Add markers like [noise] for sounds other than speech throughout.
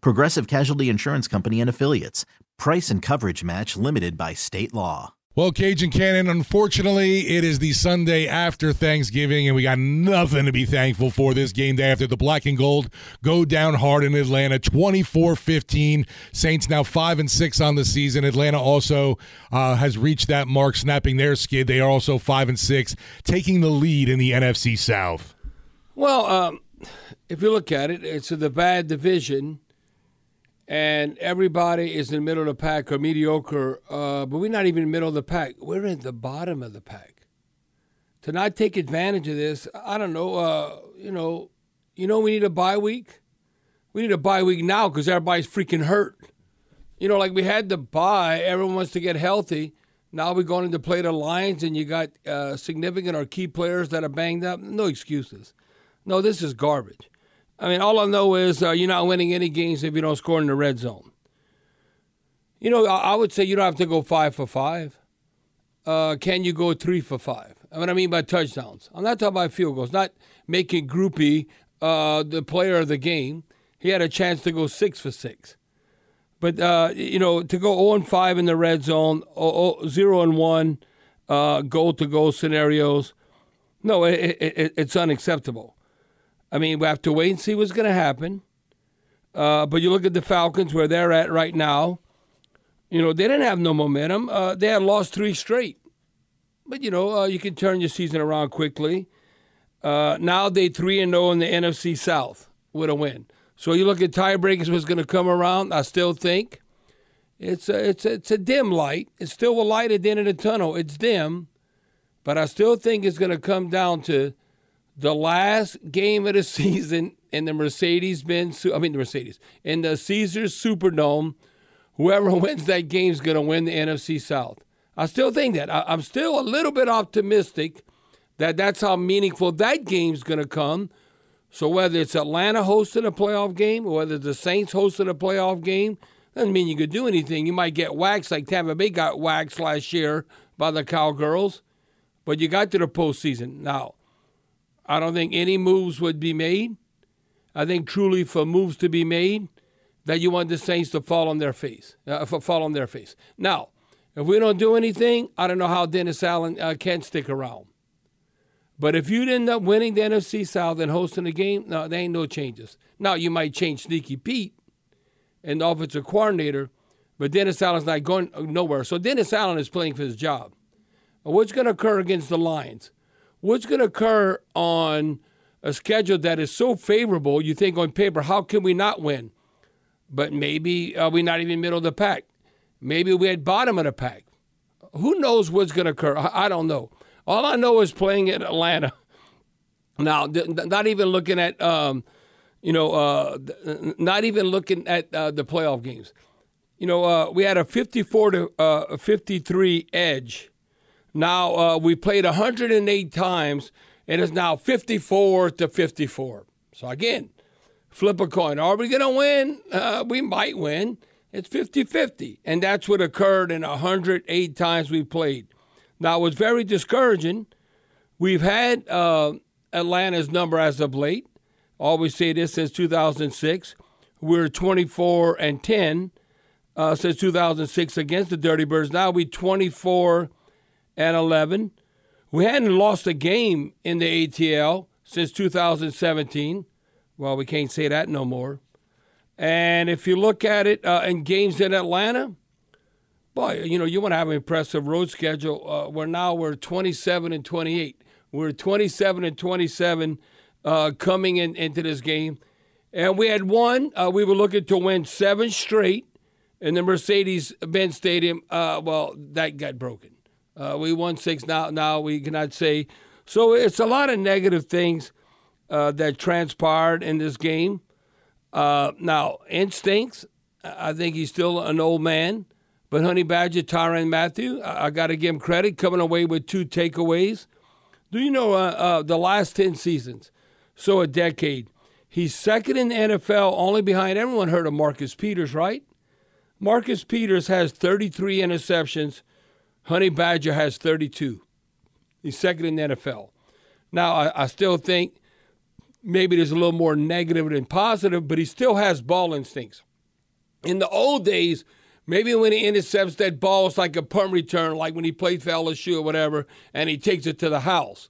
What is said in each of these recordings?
Progressive Casualty Insurance Company and Affiliates. Price and coverage match limited by state law. Well, Cajun Cannon, unfortunately, it is the Sunday after Thanksgiving, and we got nothing to be thankful for this game day after the black and gold go down hard in Atlanta 24 15. Saints now 5 and 6 on the season. Atlanta also uh, has reached that mark, snapping their skid. They are also 5 and 6, taking the lead in the NFC South. Well, um, if you look at it, it's the bad division and everybody is in the middle of the pack or mediocre, uh, but we're not even in the middle of the pack. We're in the bottom of the pack. To not take advantage of this, I don't know. Uh, you know, you know, we need a bye week. We need a bye week now because everybody's freaking hurt. You know, like we had the bye, everyone wants to get healthy. Now we're going to play the Lions, and you got uh, significant or key players that are banged up. No excuses. No, this is garbage. I mean, all I know is uh, you're not winning any games if you don't score in the red zone. You know, I, I would say you don't have to go five for five. Uh, can you go three for five? What I mean by touchdowns. I'm not talking about field goals, not making Grupe uh, the player of the game. He had a chance to go six for six. But, uh, you know, to go 0 and 5 in the red zone, 0 and 1 uh, goal to goal scenarios, no, it, it, it's unacceptable. I mean, we have to wait and see what's going to happen. Uh, but you look at the Falcons where they're at right now. You know, they didn't have no momentum. Uh, they had lost three straight. But, you know, uh, you can turn your season around quickly. Uh, now they 3 and 0 in the NFC South with a win. So you look at tiebreakers, what's going to come around. I still think it's a, it's, a, it's a dim light. It's still a light at the end of the tunnel. It's dim. But I still think it's going to come down to the last game of the [laughs] season in the Mercedes Benz, I mean, the Mercedes, in the Caesars Superdome, whoever [laughs] wins that game is going to win the NFC South. I still think that. I, am still a little bit optimistic that that's how meaningful that game's going to come. So whether it's Atlanta hosting a playoff game or whether the Saints hosting a playoff game, doesn't mean you could do anything. You might get waxed like Tampa Bay got waxed last year by the Cowgirls, but you got to the postseason. Now, I don't think any moves would be made. I think truly for moves to be made, that you want the Saints to fall on their face, uh, fall on their face. Now, if we don't do anything, I don't know how Dennis Allen uh, can stick around. But if you'd end up winning the NFC South and hosting the game, no, there ain't no changes. Now you might change Sneaky Pete and the offensive coordinator, but Dennis Allen's not going nowhere. So Dennis Allen is playing for his job. What's going to occur against the Lions? What's going to occur on a schedule that is so favorable, you think on paper, how can we not win? But maybe uh, we're not even middle of the pack. Maybe we're at bottom of the pack. Who knows what's going to occur? I, don't know. All I know is playing in Atlanta. Now, not even looking at, um, you know, uh, not even looking at uh, the playoff games. You know, uh, we had a 54 to uh, 53 edge now uh, we played 108 times, and it's now 54 to 54. So again, flip a coin. Are we going to win? Uh, we might win. It's 50 50. And that's what occurred in 108 times we played. Now, it was very discouraging. We've had uh, Atlanta's number as of late. Always say this since 2006. We're 24 and 10 uh, since 2006 against the Dirty Birds. Now we're 24 and 11. We hadn't lost a game in the ATL since 2017. Well, we can't say that no more. And if you look at it uh, in games in Atlanta, boy, you know, you want to have an impressive road schedule. Uh, where now we're 27 and 28. We're 27 and 27 uh, coming in, into this game. And we had one, uh, we were looking to win seven straight in the Mercedes Benz Stadium. Uh, well, that got broken. Uh, we won six now. Now we cannot say. So it's a lot of negative things uh, that transpired in this game. now, instincts, I think he's still an old man. But Honey Badger, Tyrann Mathieu, I, I got to give him credit coming away with two takeaways. Do you know uh, uh, the last 10 seasons? So a decade. He's second in the NFL, only behind everyone heard of Marcus Peters, right? Marcus Peters has 33 interceptions. Honey Badger has 32. He's second in the NFL. Now, I, I still think maybe there's a little more negative than positive, but he still has ball instincts. In the old days, maybe when he intercepts that ball, it's like a punt return, like when he played for LSU or whatever, and he takes it to the house.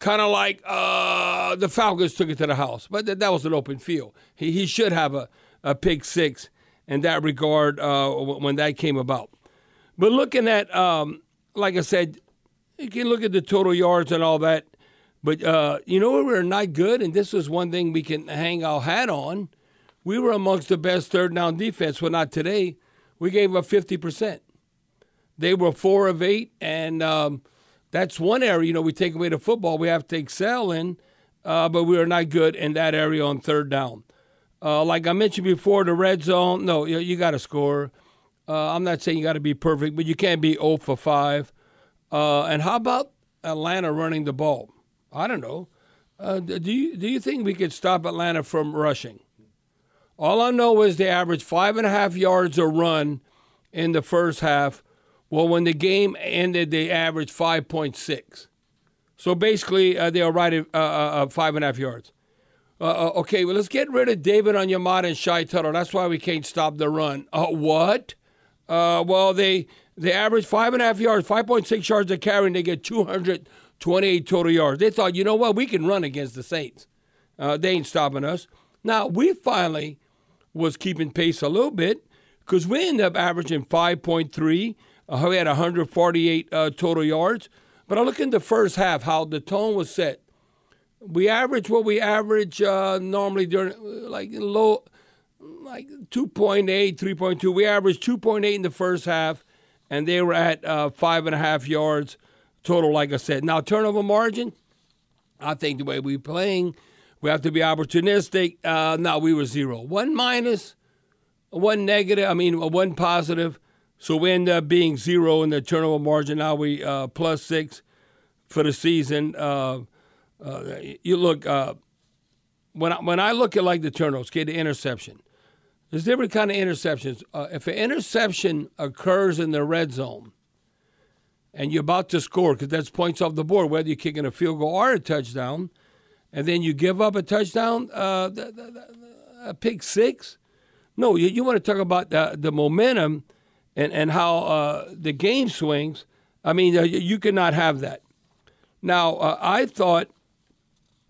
Kind of like uh, the Falcons took it to the house, but that, that was an open field. He, he should have a, a pick six in that regard uh, when that came about. But looking at, um, like I said, you can look at the total yards and all that. But uh, you know we were not good, and this was one thing we can hang our hat on. We were amongst the best third down defense. Well, not today. We gave up 50%. They were four of eight, and um, that's one area, you know, we take away the football we have to excel in, uh, but we are not good in that area on third down. Uh, like I mentioned before, the red zone, no, you, you got to score. Uh, I'm not saying you got to be perfect, but you can't be 0 for 5. Uh, and how about Atlanta running the ball? I don't know. Uh, do you do you think we could stop Atlanta from rushing? All I know is they averaged five and a half yards a run in the first half. Well, when the game ended, they averaged 5.6. So basically, uh, they are right at uh, uh, five and a half yards. Uh, okay, well, let's get rid of David Onyemata and Shy Tuttle. That's why we can't stop the run. Uh, what? Well, they they average five and a half yards, 5.6 yards a carry, and they get 228 total yards. They thought, you know what, we can run against the Saints. they ain't stopping us. Now, we finally was keeping pace a little bit because we ended up averaging 5.3. Uh, we had 148 uh, total yards. But I look in the first half how the tone was set. We average what we average uh, normally during like low, like 2.8, 3.2. We averaged 2.8 in the first half, and they were at uh, five and a half yards total. Like I said, now turnover margin. I think the way we're playing we have to be opportunistic. Uh, we were zero. One minus, one negative, I mean, one positive. So we end up being zero in the turnover margin. Now we uh, plus six for the season. Uh, uh, you look, uh, when, I, when I look at like the turnovers, okay, the interception, there's different kind of interceptions. Uh, if an interception occurs in the red zone and you're about to score, because that's points off the board, whether you're kicking a field goal or a touchdown – and then you give up a touchdown, uh, a pick six. No, you, you want to talk about the, the momentum and, and how uh, the game swings. I mean, uh, you cannot have that. Now, uh, I thought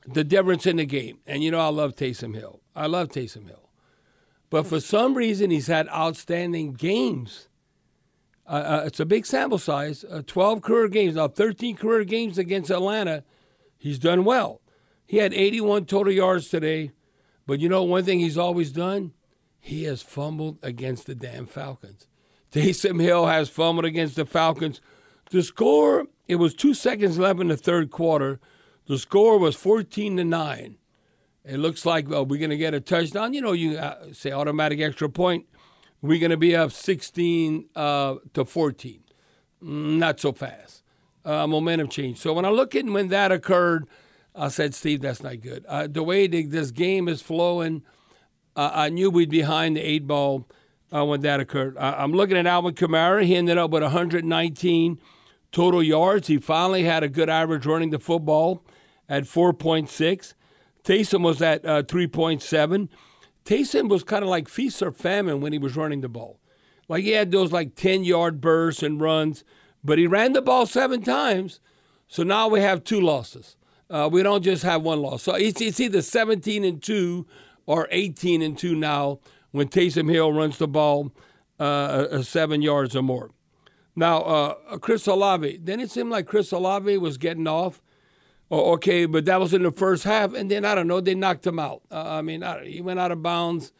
the difference in the game, and you know, I love Taysom Hill. I love Taysom Hill. But for some reason, he's had outstanding games. Uh, uh, it's a big sample size 12 career games, now 13 career games against Atlanta. He's done well. He had 81 total yards today, but you know one thing he's always done? He has fumbled against the damn Falcons. [laughs] Taysom Hill has fumbled against the Falcons. The score, it was two seconds left in the third quarter. The score was 14 to 9. It looks like well, we're going to get a touchdown. You know, you uh, say automatic extra point. We're going to be up 16 uh, to 14. Not so fast. Uh, momentum change. So when I look at when that occurred, I said, Steve, that's not good. Uh, the way this game is flowing, uh, I knew we'd be behind the eight ball uh, when that occurred. I'm looking at Alvin Kamara. He ended up with 119 total yards. He finally had a good average running the football at 4.6. Taysom was at uh, 3.7. Taysom was kind of like feast or famine when he was running the ball. Like he had those like 10 yard bursts and runs, but he ran the ball seven times. So now we have two losses. Uh, we don't just have one loss. So it's, it's either 17 and 2 or 18 and 2 now when Taysom Hill runs the ball uh, uh, seven yards or more. Now, uh, Chris Olave, then it seemed like Chris Olave was getting off. Oh, okay, but that was in the first half, and then I don't know, they knocked him out. Uh, I mean, I, he went out of bounds.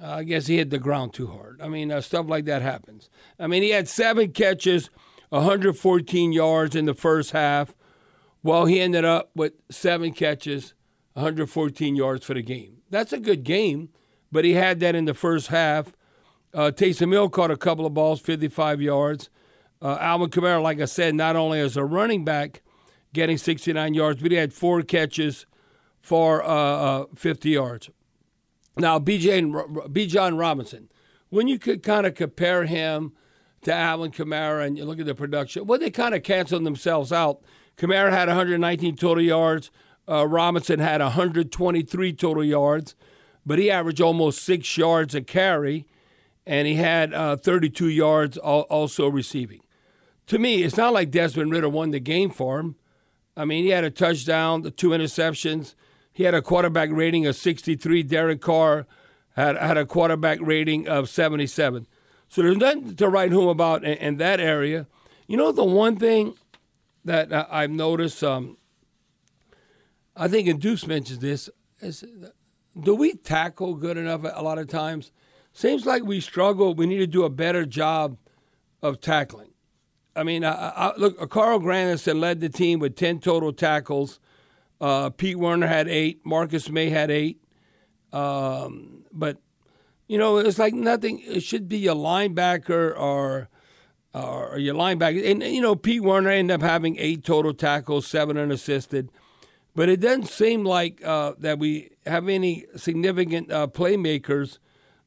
Uh, I guess he hit the ground too hard. I mean, uh, stuff like that happens. I mean, he had seven catches, 114 yards in the first half. Well, he ended up with seven catches, 114 yards for the game. That's a good game, but he had that in the first half. Uh, Taysom Hill caught a couple of balls, 55 yards. Uh, Alvin Kamara, like I said, not only as a running back, getting 69 yards, but he had four catches for uh, uh, 50 yards. Now, BJ and Bijan Robinson, when you could kind of compare him to Alvin Kamara and you look at the production, well, they kind of canceled themselves out. Kamara had 119 total yards. Uh, Robinson had 123 total yards, but he averaged almost six yards a carry, and he had uh, 32 yards also receiving. To me, it's not like Desmond Ridder won the game for him. I mean, he had a touchdown, the two interceptions. He had a quarterback rating of 63. Derek Carr had, had a quarterback rating of 77. So there's nothing to write home about in, in that area. You know, the one thing that uh, I've noticed, um, I think, and Deuce mentions this, is do we tackle good enough a lot of times? Seems like we struggle. We need to do a better job of tackling. I mean, I, I, look, Carl Granderson led the team with 10 total tackles. Uh, Pete Werner had eight. Marcus Maye had eight. Um, but, you know, it's like nothing. It should be a linebacker or, or your linebacker. And, you know, Pete Werner ended up having eight total tackles, seven unassisted. But it doesn't seem like uh, that we have any significant uh, playmakers.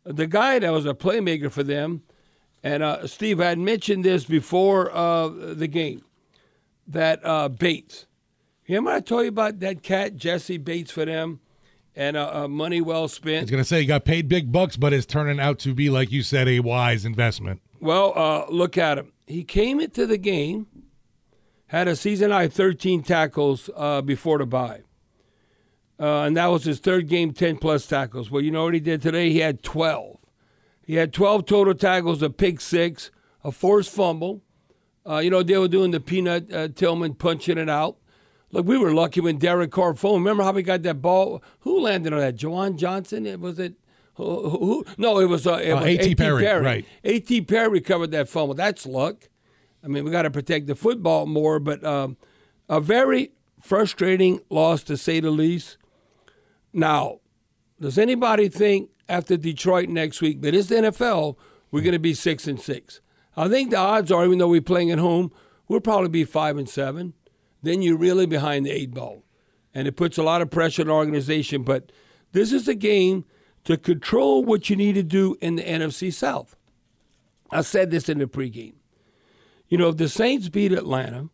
The guy that was a playmaker for them and uh, Steve, I had mentioned this before uh, the game that uh, Bates. Remember I told you about that cat, Jessie Bates, for them, and uh, uh, money well spent. I was going to say he got paid big bucks, but it's turning out to be, like you said, a wise investment. Well, uh, look at him. He came into the game, had a season high 13 tackles before the bye. and that was his third game, 10 plus tackles. Well, you know what he did today? He had 12. He had 12 total tackles, a pick six, a forced fumble. Uh, you know, they were doing the Peanut uh, Tillman punching it out. Look, we were lucky when Derek Carr phone. Remember how we got that ball? Who landed on that? Juwan Johnson? It was it. Who, who, no, it was, uh, it uh, was A.T. Perry, Perry. Right. A.T. Perry recovered that fumble. That's luck. I mean, we got to protect the football more, but um, a very frustrating loss to say the least. Now, does anybody think after Detroit next week. But it's the NFL. We're going to be six and six. I think the odds are, even though we're playing at home, we'll probably be five and seven. Then you're really behind the eight ball, and it puts a lot of pressure on the organization. But this is a game to control what you need to do in the NFC South. I said this in the pregame. You know, if the Saints beat Atlanta,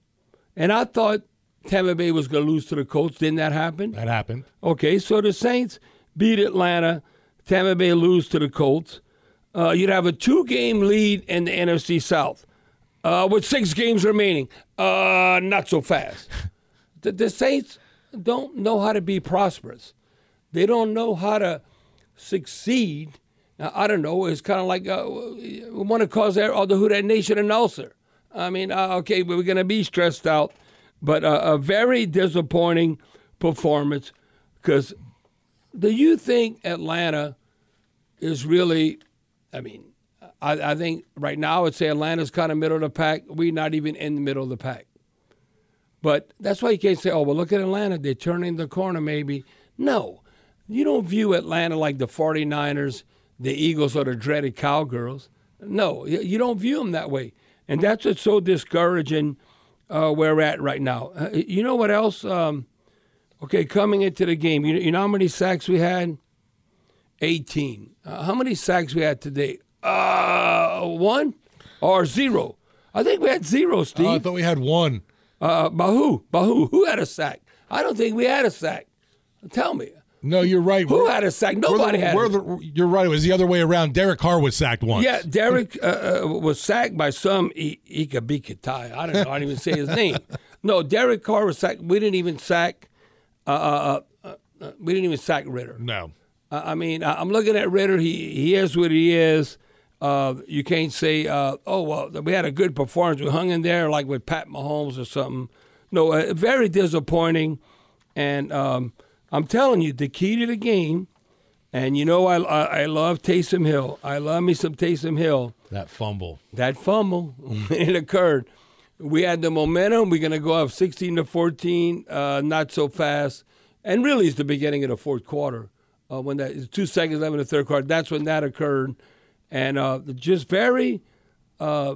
and I thought Tampa Bay was going to lose to the Colts, didn't that happen? That happened. Okay, so the Saints beat Atlanta. Tampa Bay lose to the Colts, uh, you'd have a two game lead in the NFC South uh, with six games remaining. Uh, not so fast. the, the Saints don't know how to be prosperous, they don't know how to succeed. Now, I don't know. It's kind of like uh, we want to cause all the Who Nation an ulcer. I mean, uh, okay, we're going to be stressed out, but uh, a very disappointing performance because do you think Atlanta is really, I mean, I, I think right now I would say Atlanta's kind of middle of the pack. We're not even in the middle of the pack. But that's why you can't say, oh, well, look at Atlanta. They're turning the corner, maybe. No. You don't view Atlanta like the 49ers, the Eagles, or the dreaded Cowgirls. No, you don't view them that way. And that's what's so discouraging uh, where we're at right now. Uh, you know what else? Um, okay, coming into the game, you, you know how many sacks we had? 18. Uh, how many sacks we had today? Uh, one or zero? I think we had zero, Steve. Oh, I thought we had one. Uh, Bahu, Bahu, who had a sack? I don't think we had a sack. Tell me. No, you're right. Who we're, had a sack? Nobody the, had. The, you're right. It was the other way around. Derek Carr was sacked once. Yeah, [laughs] Derek uh, uh, was sacked by some Ika Bikatai. I don't know. I didn't even say his [laughs] name. No, Derek Carr was sacked. We didn't even sack. Uh, uh, uh, uh we didn't even sack Ridder. No. I mean, I'm looking at Ridder. He he is what he is. Uh, you can't say, uh, "Oh well, we had a good performance. We hung in there like with Pat Mahomes or something." No, uh, very disappointing. And um, I'm telling you, the key to the game. And you know, I, I I love Taysom Hill. I love me some Taysom Hill. That fumble. That fumble [laughs] it occurred, we had the momentum. We're going to go up 16 to 14, uh, not so fast. And really, it's the beginning of the fourth quarter uh, when that two seconds left in the third quarter. That's when that occurred, and uh, just very, uh,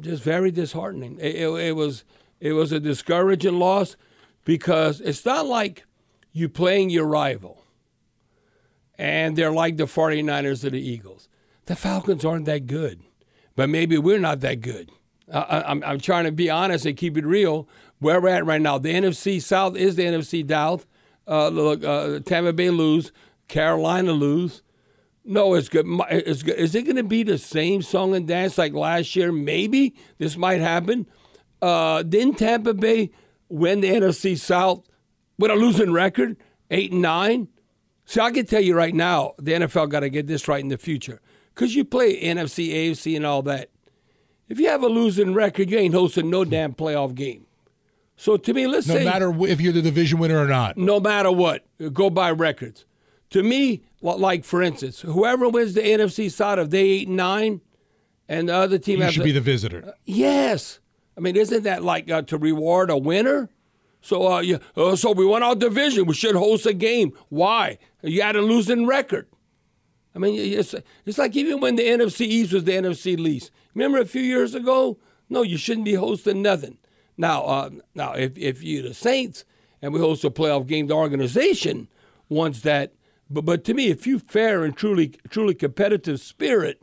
just very disheartening. It, it, it was it was a discouraging loss because it's not like you playing your rival, and they're like the 49ers or the Eagles. The Falcons aren't that good, but maybe we're not that good. I, I'm, I'm trying to be honest and keep it real. Where we're at right now, the NFC South is the NFC South. Uh, look, uh, Tampa Bay lose, Carolina lose. No, it's good. It's good. Is it going to be the same song and dance like last year? Maybe this might happen. Uh, didn't Tampa Bay win the NFC South with a losing record, eight and nine? See, I can tell you right now, the NFL got to get this right in the future because you play NFC, AFC, and all that. If you have a losing record, you ain't hosting no damn playoff game. So to me, let's No say matter if you're the division winner or not. no matter what, go by records. To me, li- like for instance, whoever wins the NFC side of they eight and nine, and the other team You should a- be the visitor. yes. I mean, isn't that like uh, to reward a winner? So, uh, you, uh, so we won our division. We should host a game. Why? You had a losing record. I mean, it's it's like even when the NFC East was the NFC least. Remember a few years ago? No, you shouldn't be hosting nothing. Now, uh, now if if you're the Saints and we host a playoff game, the organization wants that. But but to me, if you fair and truly truly competitive spirit,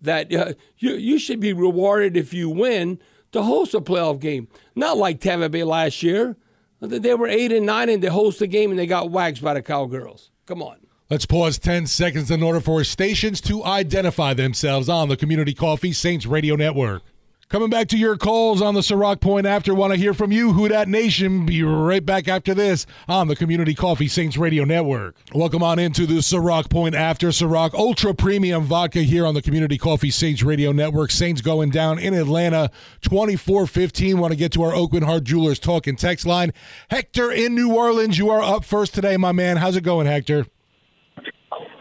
that uh, you you should be rewarded if you win to host a playoff game. Not like Tampa Bay last year. They were eight and nine and they host a game and they got waxed by the Cowgirls. Come on. Let's pause 10 seconds in order for stations to identify themselves on the Community Coffee Saints Radio Network. Coming back to your calls on the Ciroc Point after. Want to hear from you, Who Dat Nation. Be right back after this on the Community Coffee Saints Radio Network. Welcome on into the Ciroc Point after Ciroc Ultra Premium Vodka here on the Community Coffee Saints Radio Network. Saints going down in Atlanta 24 15. Want to get to our Aucoin Hart Jewelers talk and text line. Hector in New Orleans, you are up first today, my man. How's it going, Hector?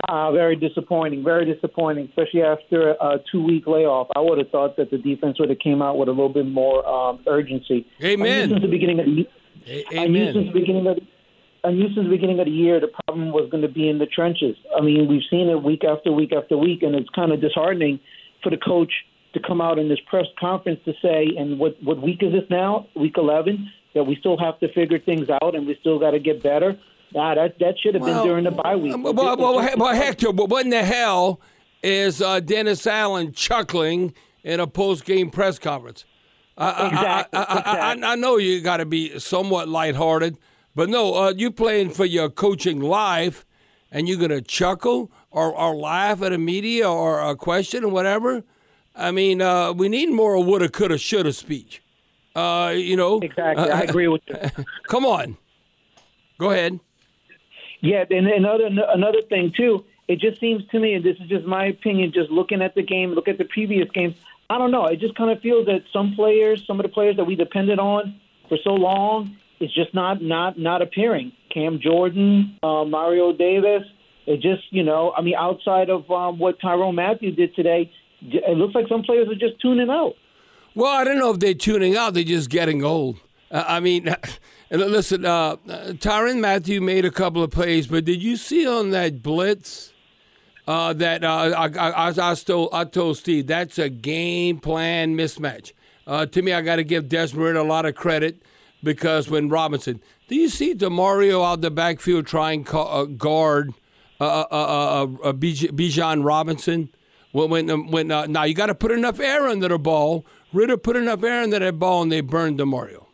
Uh, very disappointing. Very disappointing, especially after a two-week layoff. I would have thought that the defense would have came out with a little bit more um, urgency. Amen. I knew since the beginning of the, A- I knew since Amen. the beginning of I knew since the beginning of the year the problem was going to be in the trenches. I mean, we've seen it week after week after week, and it's kind of disheartening for the coach to come out in this press conference to say, and what what week is this now? Week 11, that we still have to figure things out and we still got to get better. Nah, that that should have been during the bye week. Well, well, well, he- well, Hector, but what in the hell is uh, Dennis Allen chuckling in a post-game press conference? I, Exactly, I, I, I, I know you got to be somewhat lighthearted, but no, uh, you playing for your coaching life, and you're gonna chuckle or, or laugh at a media or a question or whatever. I mean, uh, we need more woulda, coulda, shoulda speech. Uh, you know, exactly. I [laughs] agree with you. come on, go ahead. Yeah, and another another thing too. It just seems to me, and this is just my opinion, just looking at the game, look at the previous games. I don't know. It just kind of feels that some players, some of the players that we depended on for so long, is just not not not appearing. Cam Jordan, uh, Mario Davis. It just you know, I mean, outside of um, what Tyrone Mathieu did today, it looks like some players are just tuning out. Well, I don't know if they're tuning out. They're just getting old. I mean, [laughs] and listen, uh, Tyrann Mathieu made a couple of plays, but did you see on that blitz uh, that uh, I, I, I, told, I told Steve that's a game plan mismatch? Uh, to me, I got to give Desmond a lot of credit because when Robinson, do you see Demario out the backfield trying to uh, guard uh, uh, uh, uh, Bij- Bijan Robinson? When when, when uh, now you got to put enough air under the ball. Ridder put enough air under that ball, and they burned Demario.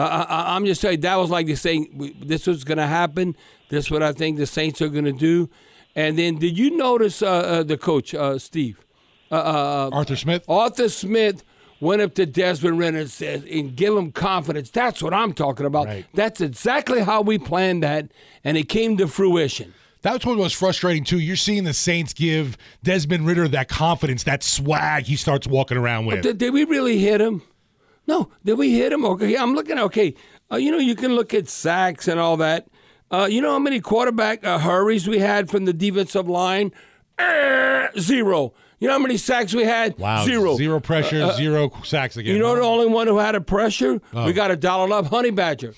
Uh, I, I'm just saying that was like saying this was going to happen. This is what I think the Saints are going to do. And then, did you notice uh, uh, the coach uh, Steve Arthur Smith? Arthur Smith went up to Desmond Ridder and said, and give him confidence. That's what I'm talking about. Right. That's exactly how we planned that, and it came to fruition. That's what was frustrating too. You're seeing the Saints give Desmond Ridder that confidence, that swag he starts walking around with. Did, did we really hit him? No. Did we hit him? Okay, I'm looking. Okay, uh, you know you can look at sacks and all that. Uh, you know how many quarterback uh, hurries we had from the defensive line? Eh, zero. You know how many sacks we had? wow, Zero. zero pressure, Uh, uh, zero sacks again. You know the only one who had a pressure? Oh. We got a dollar up, Honey Badger.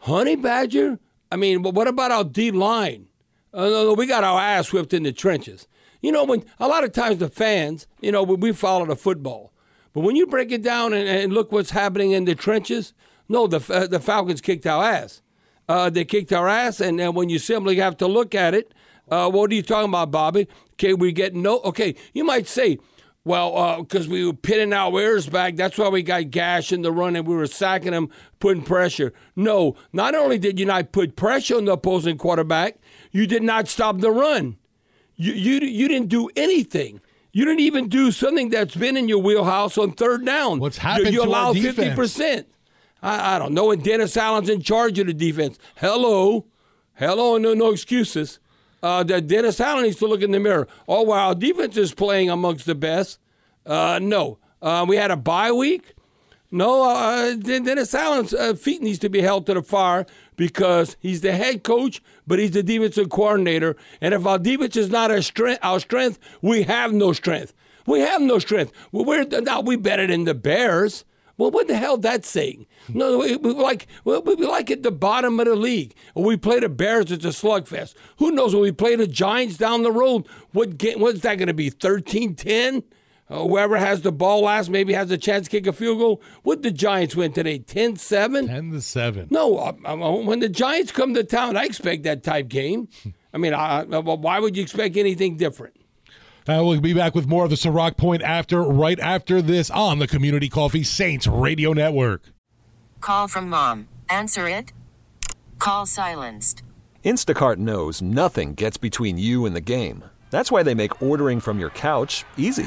honey Badger? I mean, what about our D line? Uh, we got our ass whipped in the trenches. You know, when a lot of times the fans, you know, we, we follow the football, but when you break it down and, and look what's happening in the trenches, no, the uh, the Falcons kicked our ass. Uh, they kicked our ass, and then when you simply have to look at it, uh, what are you talking about, Bobby? Okay, we get no. Okay, you might say, well, because we were pinning our ears back, that's why we got gash in the run and we were sacking them, putting pressure. No, not only did you not put pressure on the opposing quarterback, you did not stop the run. You you you didn't do anything. You didn't even do something that's been in your wheelhouse on third down. What's You- happened You, our allowed fifty percent. I, I don't know. And Dennis Allen's in charge of the defense. Hello, hello, no no excuses. Uh, that Dennis Allen needs to look in the mirror. Oh, wow, defense is playing amongst the best. Uh, no, uh, we had a bye week. No, uh, Den- Dennis Allen's uh, feet needs to be held to the fire because he's the head coach, but he's the defensive coordinator. And if our defense is not our strength, our strength, we have no strength. We have no strength. We're now we better than the Bears. Well, what the hell that saying? No, we, we like we, we like at the bottom of the league. We play the Bears, it's a slugfest. Who knows when we play the Giants down the road? What game? What's that going to be? 13-10? Uh, whoever has the ball last maybe has a chance to kick a field goal. What the Giants win today? 10-7? ten to seven. No, uh, uh, when the Giants come to town, I expect that type game. I mean, I, I, well, why would you expect anything different? Uh, we'll be back with more of the Ciroc Point after, right after this on the Community Coffee Saints Radio Network. Call from mom. Answer it. Call silenced. Instacart knows nothing gets between you and the game. That's why they make ordering from your couch easy.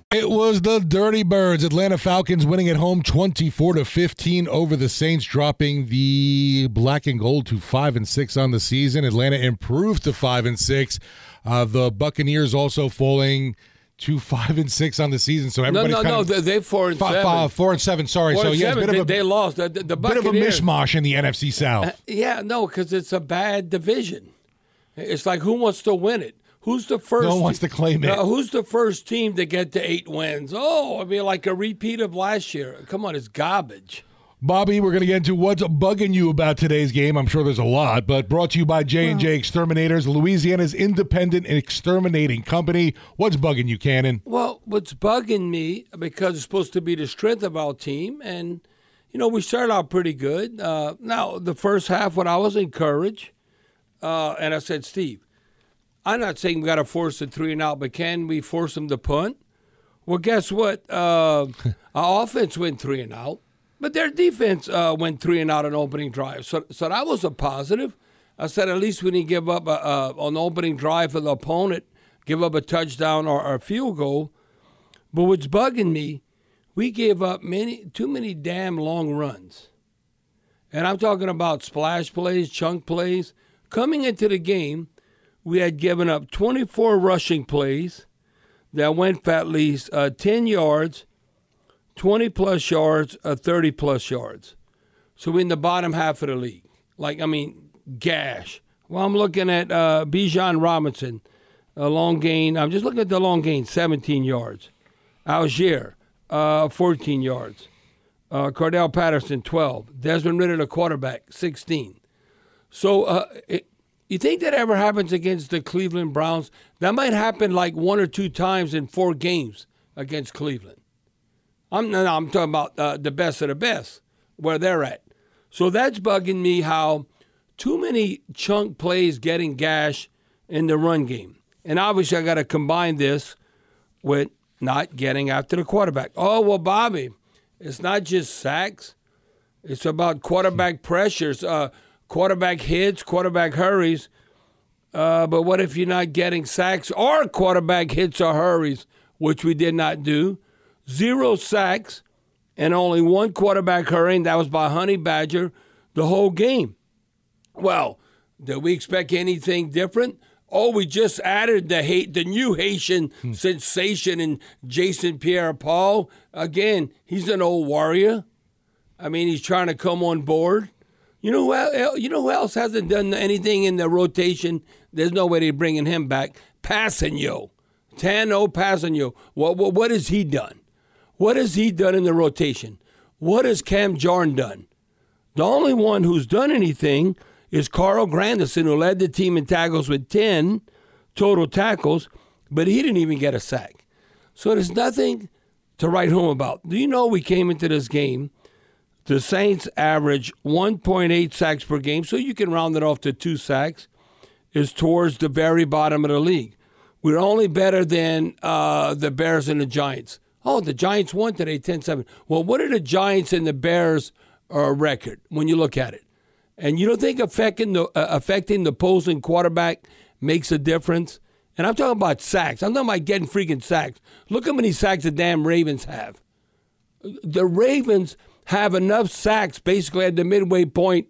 It was the Dirty Birds, Atlanta Falcons winning at home 24 to 15 over the Saints, dropping the black and gold to 5 and 6 on the season. Atlanta improved to 5 and 6. Uh, the Buccaneers also falling to [laughs] 5 and 6 on the season. So No, everybody's no, kind no. of They, they four and fi- seven. fi- 4 and 7, sorry. Four so yeah, seven. a bit they, of a, they lost. The, the, the bit of a mishmash in the NFC South. Yeah, no, because it's a bad division. It's like who wants to win it? Who's the first? No one wants to claim it. Uh, who's the first team to get to eight wins? Oh, I mean, like a repeat of last year. Come on, it's garbage. Bobby, we're going to get into what's bugging you about today's game. I'm sure there's a lot, but brought to you by J&J Exterminators, Louisiana's independent exterminating company. What's bugging you, Cannon? Well, what's bugging me because it's supposed to be the strength of our team, and you know we started out pretty good. Uh, now the first half, when I was encouraged, uh, and I said, Steve, I'm not saying we got to force a three and out, but can we force them to punt? Well, guess what? Uh, [laughs] our offense went three and out, but their defense uh, went three and out on opening drive. So, so that was a positive. I said at least we didn't give up a, a, on opening drive for the opponent, give up a touchdown or, or a field goal. But what's bugging me, we gave up many too many damn long runs. And I'm talking about splash plays, chunk plays. Coming into the game, we had given up 24 rushing plays that went for at least uh, 10 yards, 20 plus yards, uh, 30 plus yards. So we're in the bottom half of the league. Like, I mean, gash. Well, I'm looking at uh, Bijan Robinson, a long gain. I'm just looking at the long gain, 17 yards. Allgeier, uh, 14 yards. Uh, Cordarrelle Patterson, 12. Desmond Ridder, the quarterback, 16. So uh, it, you think that ever happens against the Cleveland Browns? That might happen like one or two times in four games against Cleveland. I'm, no, no, I'm talking about uh, the best of the best, where they're at. So that's bugging me how too many chunk plays getting gash in the run game. And obviously, I got to combine this with not getting after the quarterback. Oh, well, Bobby, it's not just sacks, it's about quarterback pressures, uh, quarterback hits, quarterback hurries. Uh, but what if you're not getting sacks or quarterback hits or hurries, which we did not do? Zero sacks and only one quarterback hurrying. That was by Honey Badger the whole game. Well, did we expect anything different? Oh, we just added the hate, the new Haitian hmm. sensation in Jason Pierre-Paul. Again, he's an old warrior. I mean, he's trying to come on board. You know who? You know who else hasn't done anything in the rotation? There's nobody bringing him back. Kpassagnon, Tanoh Kpassagnon. What, what what has he done? What has he done in the rotation? What has Cam Jordan done? The only one who's done anything is Carl Granderson, who led the team in tackles with 10 total tackles, but he didn't even get a sack. So there's nothing to write home about. Do you know we came into this game? The Saints average 1.8 sacks per game, so you can round it off to two sacks, is towards the very bottom of the league. We're only better than uh, the Bears and the Giants. Oh, the Giants won today 10 7. Well, what are the Giants and the Bears' uh, record when you look at it? And you don't think affecting the uh, affecting the opposing quarterback makes a difference? And I'm talking about sacks. I'm talking about getting freaking sacks. Look how many sacks the damn Ravens have. The Ravens have enough sacks basically at the midway point,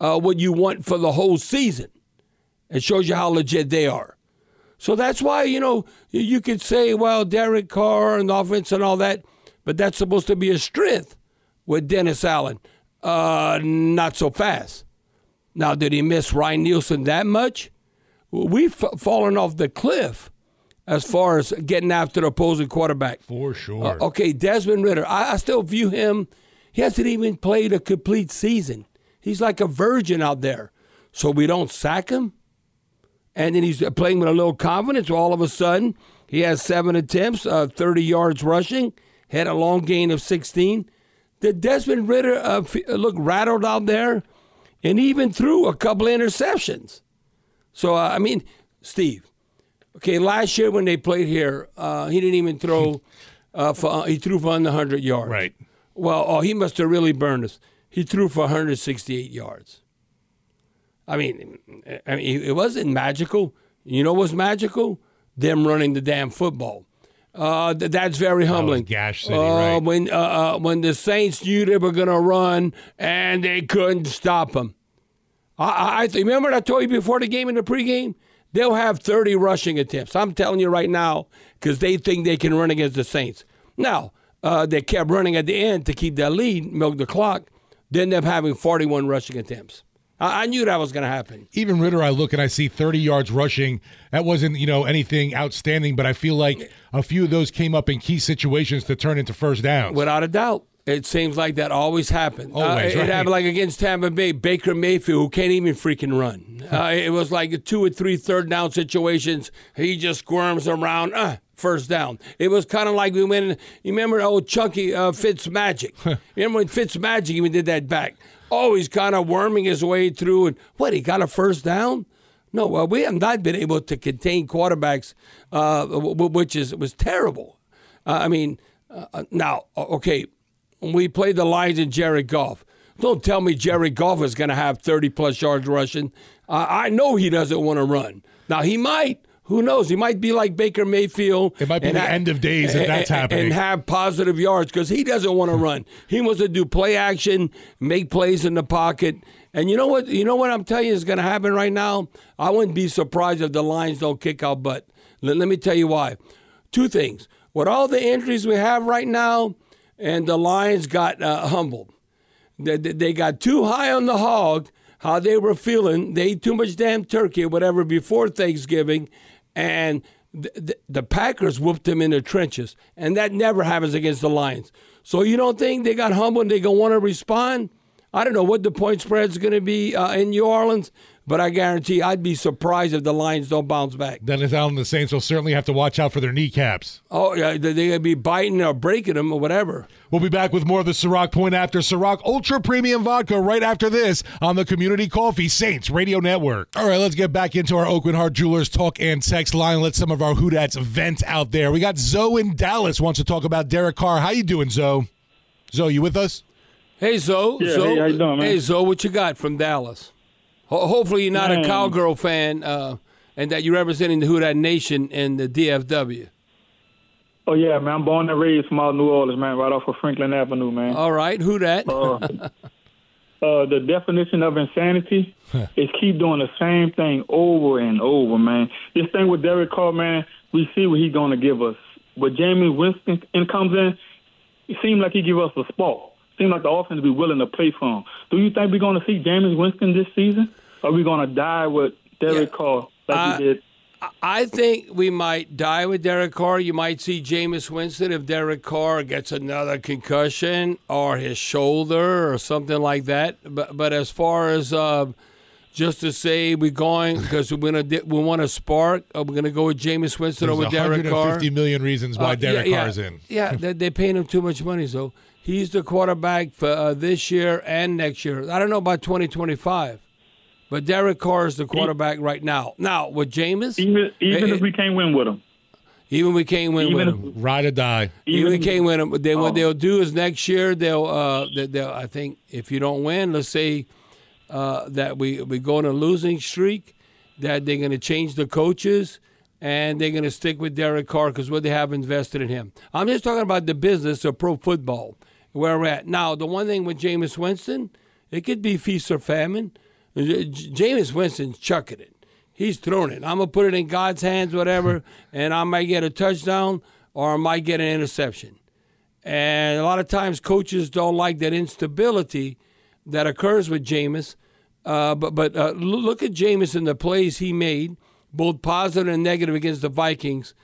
uh, what you want for the whole season. It shows you how legit they are. So that's why, you know, you could say, well, Derek Carr and the offense and all that, but that's supposed to be a strength with Dennis Allen. Uh, not so fast. Now, did he miss Ryan Nielsen that much? We've fallen off the cliff as far as getting after the opposing quarterback. For sure. Uh, okay, Desmond Ridder. I, I, still view him. He hasn't even played a complete season. He's like a virgin out there. So we don't sack him. And then he's playing with a little confidence. All of a sudden, he has seven attempts, uh, 30 yards rushing, had a long gain of 16. Did Desmond Ridder uh, look rattled out there? and even threw a couple interceptions. So, uh, I mean, Steve, okay, last year when they played here, uh, he didn't even throw, uh, for, uh, he threw for under 100 yards. Right. Well, oh, he must have really burned us. He threw for 168 yards. I mean, I mean, it wasn't magical. You know what's magical? Them running the damn football. Uh, th- that's very humbling. Oh, Gash City, uh, right? When uh, uh, when the Saints knew they were going to run and they couldn't stop them. I, I remember I told you before the game in the pregame. They'll have 30 rushing attempts. I'm telling you right now because they think they can run against the Saints. Now uh, they kept running at the end to keep that lead, milk the clock. they ended up having 41 rushing attempts. I, knew that was going to happen. Even Ridder, I look and I see 30 yards rushing. That wasn't, you know, anything outstanding, but I feel like a few of those came up in key situations to turn into first downs. Without a doubt. It seems like that always happens. Always, uh, it, right. happened like against Tampa Bay, Baker Mayfield, who can't even freaking run. Uh, it was like two or three third down situations. He just squirms around, uh, first down. It was kind of like we went. You remember old Chunky uh, Fitz Magic? remember when Fitz Magic even did that back? Oh, he's kind of worming his way through, and what? He got a first down. No, well, we have not been able to contain quarterbacks, uh, which is was terrible. Uh, I mean, uh, now okay when we played the Lions and Jared Goff. Don't tell me Jared Goff is going to have 30 plus yards rushing. Uh, I know he doesn't want to run. Now, he might, Who knows? He might be like Baker Mayfield. It might be the ha- end of days if that's and- happening. And have positive yards because he doesn't want to run. He wants to do play action, make plays in the pocket. And you know what? You know what I'm telling you is going to happen right now. I wouldn't be surprised if the Lions don't kick out butt. Let, let me tell you why. Two things. With all the injuries we have right now, and the Lions got uh, humbled. They, they got too high on the hog, how they were feeling. They ate too much damn turkey or whatever before Thanksgiving, and the, the, the Packers whooped them in the trenches. And that never happens against the Lions. So you don't think they got humbled and they going to want to respond? I don't know what the point spread is going to be uh, in New Orleans, but I guarantee I'd be surprised if the Lions don't bounce back. Dennis Allen and the Saints will certainly have to watch out for their kneecaps. Oh, yeah, they're going to be biting or breaking them or whatever. We'll be back with more of the Ciroc Point after Ciroc Ultra Premium Vodka right after this on the Community Coffee Saints Radio Network. All right, let's get back into our Aucoin Hart Jewelers talk and text line. Let some of our Who Dats vent out there. We got Zoe in Dallas wants to talk about Derek Carr. How you doing, Zoe? Zoe, you with us? Hey, Zoe. Yeah, Zoe, hey, how you doing, man? Hey, Zoe, what you got from Dallas? Ho- hopefully, you're not a cowgirl fan, uh, and that you're representing the Who Dat Nation in the DFW. Oh yeah, man. I'm born and raised from out New Orleans, man, right off of Franklin Avenue, man. All right, who that? Uh, uh, the definition of insanity [laughs] is keep doing the same thing over and over, man. This thing with Derek Carr, man, we see what he's going to give us. But Jameis Winston in comes in, it seems like he give us a spark. Seems like the offense be willing to play for him. Do you think we're going to see Jameis Winston this season? Or are we going to die with Derek Yeah. Carr like Uh, we did? I think we might die with Derek Carr. You might see Jameis Winston if Derek Carr gets another concussion or his shoulder or something like that. But but as far as uh, just to say we're going because we're gonna di- we want to spark, are we gonna go with Jameis Winston There's over Derek Carr? 150 million reasons why Uh, Derek yeah, Carr's yeah. in. Yeah, they, they're paying him too much money. So he's the quarterback for uh, this year and next year. I don't know about 2025, but Derek Carr is the quarterback right now. Now with Jameis, Even even eh, if we can't win with him. even we can't win even with if- him. Ride or die. Even we can't win them. But then what Oh. they'll do is next year they'll, uh, they- they'll I think if you don't win, let's say uh, that we we go on a losing streak, that they're going to change the coaches and they're going to stick with Derek Carr because what they have invested in him. I'm just talking about the business of pro football where we're at now. The one thing with Jameis Winston, it could be feast or famine. Jameis Winston's chucking it. He's throwing it. I'm gonna put it in God's hands, whatever, [laughs] and I might get a touchdown or I might get an interception. And a lot of times, coaches don't like that instability that occurs with Jameis. Uh, but but uh, look at Jameis and the plays he made, both positive and negative against the Vikings,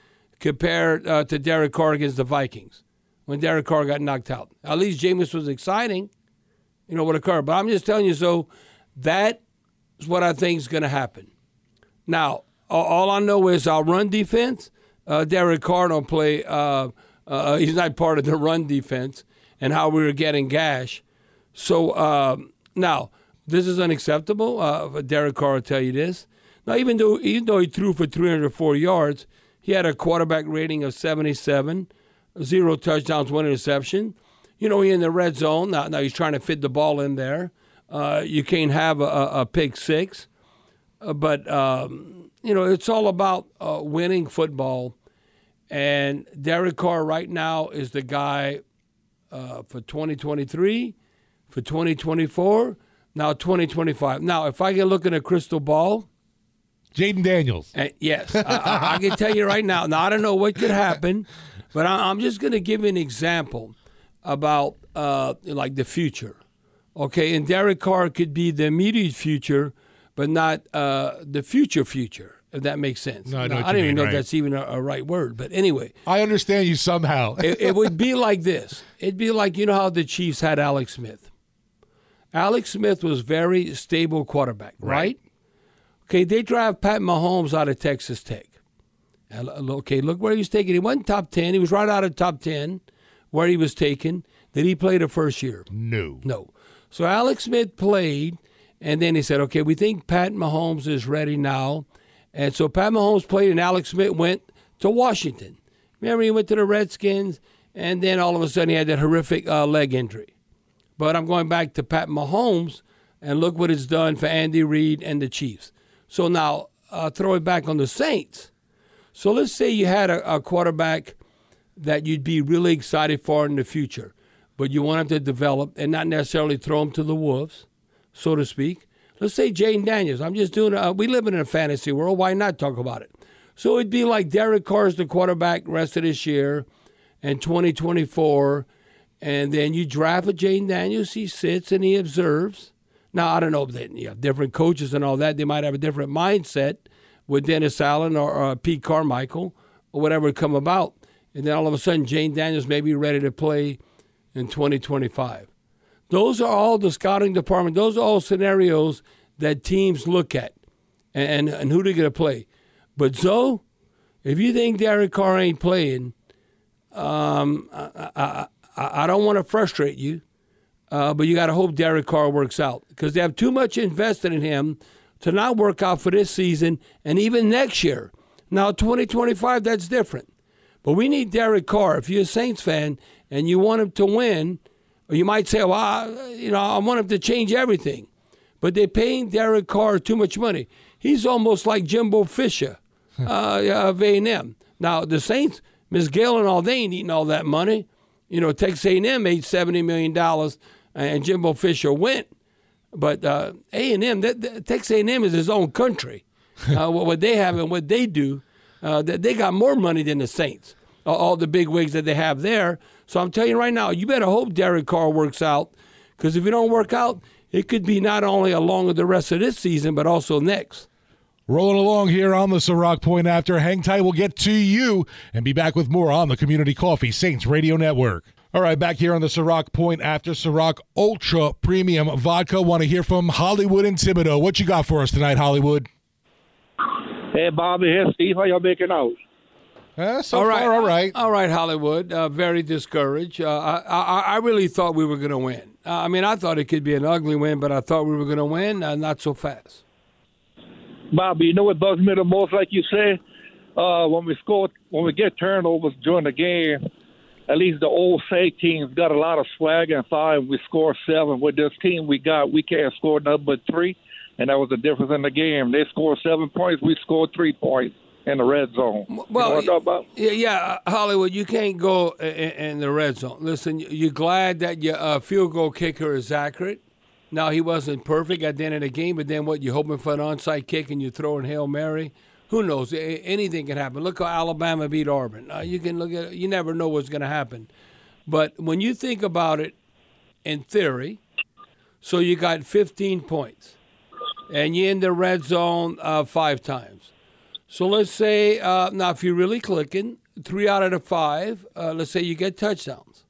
compared uh, to Derek Carr against the Vikings when Derek Carr got knocked out. At least Jameis was exciting, you know what occurred. But I'm just telling you, so that is what I think is going to happen. Now, all I know is our run defense. Uh, Derek Carr don't play. Uh, uh, he's not part of the run defense, and how we were getting gash. So um, now this is unacceptable. Uh, Derek Carr will tell you this. Now, even though even though he threw for 304 yards, he had a quarterback rating of 77, zero touchdowns, one interception. You know, he in the red zone. Now, now he's trying to fit the ball in there. Uh, you can't have a, a, pick six. Uh, but um, you know it's all about uh, winning football. And Derek Carr right now is the guy uh, for 2023, for 2024, now 2025. Now, if I can look in a crystal ball, Jayden Daniels. and yes, I, I, I can tell you right now. Now I don't know what could happen, but I, I'm just going to give you an example about uh, like the future. Okay, and Derek Carr could be the immediate future, but not uh, the future future. If that makes sense. No, I Now, I don't even know right. if that's even a, a right word, but anyway, I understand you somehow. it, it would be [laughs] like this. It'd be like you know how the Chiefs had Alex Smith. Alex Smith was very stable quarterback, right? Okay, they drive Pat Mahomes out of Texas Tech. Okay, look where he was taken. He wasn't top ten. He was right out of top ten where he was taken. Did he play the first year? no. No. So Alex Smith played, and then he said, okay, we think Pat Mahomes is ready now. And so Pat Mahomes played, and Alex Smith went to Washington. Remember, he went to the Redskins, and then all of a sudden he had that horrific uh, leg injury. But I'm going back to Pat Mahomes, and look what it's done for Andy Reid and the Chiefs. So now uh, throw it back on the Saints. So let's say you had a, a quarterback that you'd be really excited for in the future, but you want him to develop and not necessarily throw him to the wolves, so to speak. Let's say Jayden Daniels. I'm just doing. A, we live in a fantasy world. Why not talk about it? So it'd be like Derek Carr's the quarterback rest of this year, and 2024, and then you draft a Jayden Daniels. He sits and he observes. Now I don't know if they you have different coaches and all that. They might have a different mindset with Dennis Allen or, or Pete Carmichael or whatever come about, and then all of a sudden Jayden Daniels may be ready to play in 2025. Those are all the scouting department. Those are all scenarios that teams look at and, and, and who they're going to play. But Zoe, if you think Derek Carr ain't playing, um, I, I, I, I don't want to frustrate you, uh, but you got to hope Derek Carr works out because they have too much invested in him to not work out for this season and even next year. Now, 2025, that's different. But we need Derek Carr. If you're a Saints fan and you want him to win – or you might say, well, I, you know, I want him to change everything. But they're paying Derek Carr too much money. He's almost like Jimbo Fisher [laughs] uh, of A&M. Now, the Saints, Miss Gill and all, they ain't eating all that money. You know, Texas A&M made $70 million, and Jimbo Fisher went. But uh, A&M, that, that, Texas A&M is his own country. [laughs] Uh, what they have and what they do, uh, they got more money than the Saints. All the big wigs that they have there. So I'm telling you right now, you better hope Derek Carr works out because if he don't work out, it could be not only along with the rest of this season, but also next. Rolling along here on the Ciroc Point after. Hang tight, we'll get to you and be back with more on the Community Coffee Saints Radio Network. All right, back here on the Ciroc Point after Ciroc Ultra Premium Vodka. Want to hear from Hollywood and Thibodaux. What you got for us tonight, Hollywood? Hey, Bobby. Hey, Steve. How y'all making out? Uh, so all right, far, all right, all right. Hollywood, uh, very discouraged. Uh, I, I, I really thought we were going to win. Uh, I mean, I thought it could be an ugly win, but I thought we were going to win. Uh, not so fast. Bobby, you know what bugs me the most? Like you say, uh, when we score, when we get turnovers during the game, at least the old say teams got a lot of swag and five. We score seven. With this team we got, we can't score nothing but three, and that was the difference in the game. They scored seven points, we scored three points in the red zone. Well, you know yeah, yeah, Hollywood, you can't go in, in, the red zone. Listen, you're glad that your uh, field goal kicker is accurate. Now he wasn't perfect at the end of the game, but then what? You're hoping for an onside kick and you throw in hail mary? Who knows? Anything can happen. Look how Alabama beat Auburn. Uh, you can look at. You never know what's going to happen. But when you think about it, in theory, so you got 15 points, and you're in the red zone uh, five times. So let's say uh, now if you're really clicking, three out of the five, uh, let's say you get touchdowns.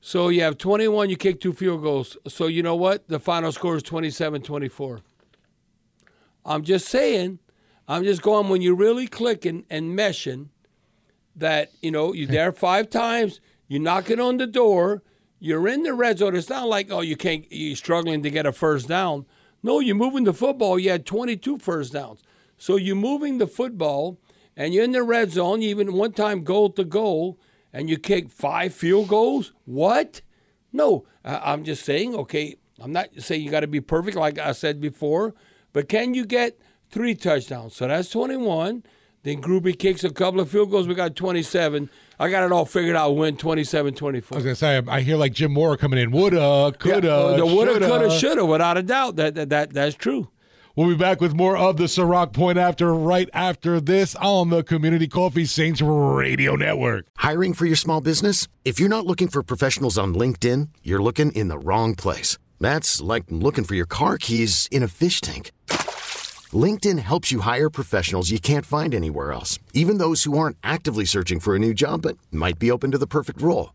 So you have 21, you kick two field goals. So you know what? The final score is 27 24. I'm just saying, I'm just going when you're really clicking and meshing that, you know, you're there five times, you're knocking on the door, you're in the red zone. It's not like, oh, you can't, you're struggling to get a first down. No, you're moving the football. You had 22 first downs. So you're moving the football and you're in the red zone, you even one time goal to goal, and you kick five field goals? What? No, I'm just saying, okay, I'm not saying you got to be perfect like I said before, but can you get three touchdowns? So that's 21. Then Grupe kicks a couple of field goals. We got 27. I got it all figured out. Win 27 24. I was going to say, I hear like Jim Mora coming in. Woulda, coulda. Yeah, the woulda, coulda, shoulda, without a doubt. That, that, that That's true. We'll be back with more of the Ciroc Point after right after this on the Community Coffee Saints Radio Network. Hiring for your small business? If you're not looking for professionals on LinkedIn, you're looking in the wrong place. That's like looking for your car keys in a fish tank. LinkedIn helps you hire professionals you can't find anywhere else, even those who aren't actively searching for a new job but might be open to the perfect role.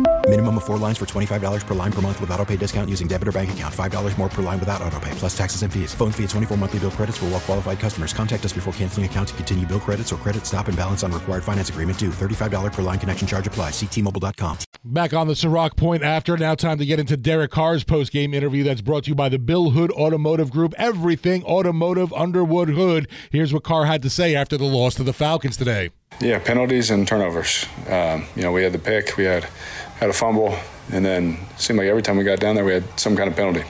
Minimum of four lines for $25 per line per month with auto pay discount using debit or bank account. $5 more per line without auto pay, plus taxes and fees. Phone fee at 24 monthly bill credits for all well qualified customers. Contact us before canceling account to continue bill credits or credit stop and balance on required finance agreement due. $35 per line connection charge applies. Ctmobile.com. Back on the Ciroc Point after. Now time to get into Derek Carr's post-game interview that's brought to you by the Bill Hood Automotive Group. Everything automotive Underwood Hood. Here's what Carr had to say after the loss to the Falcons today. Yeah, penalties and turnovers. Um, you know, we had the pick, we had had a fumble, and then it seemed like every time we got down there, we had some kind of penalty.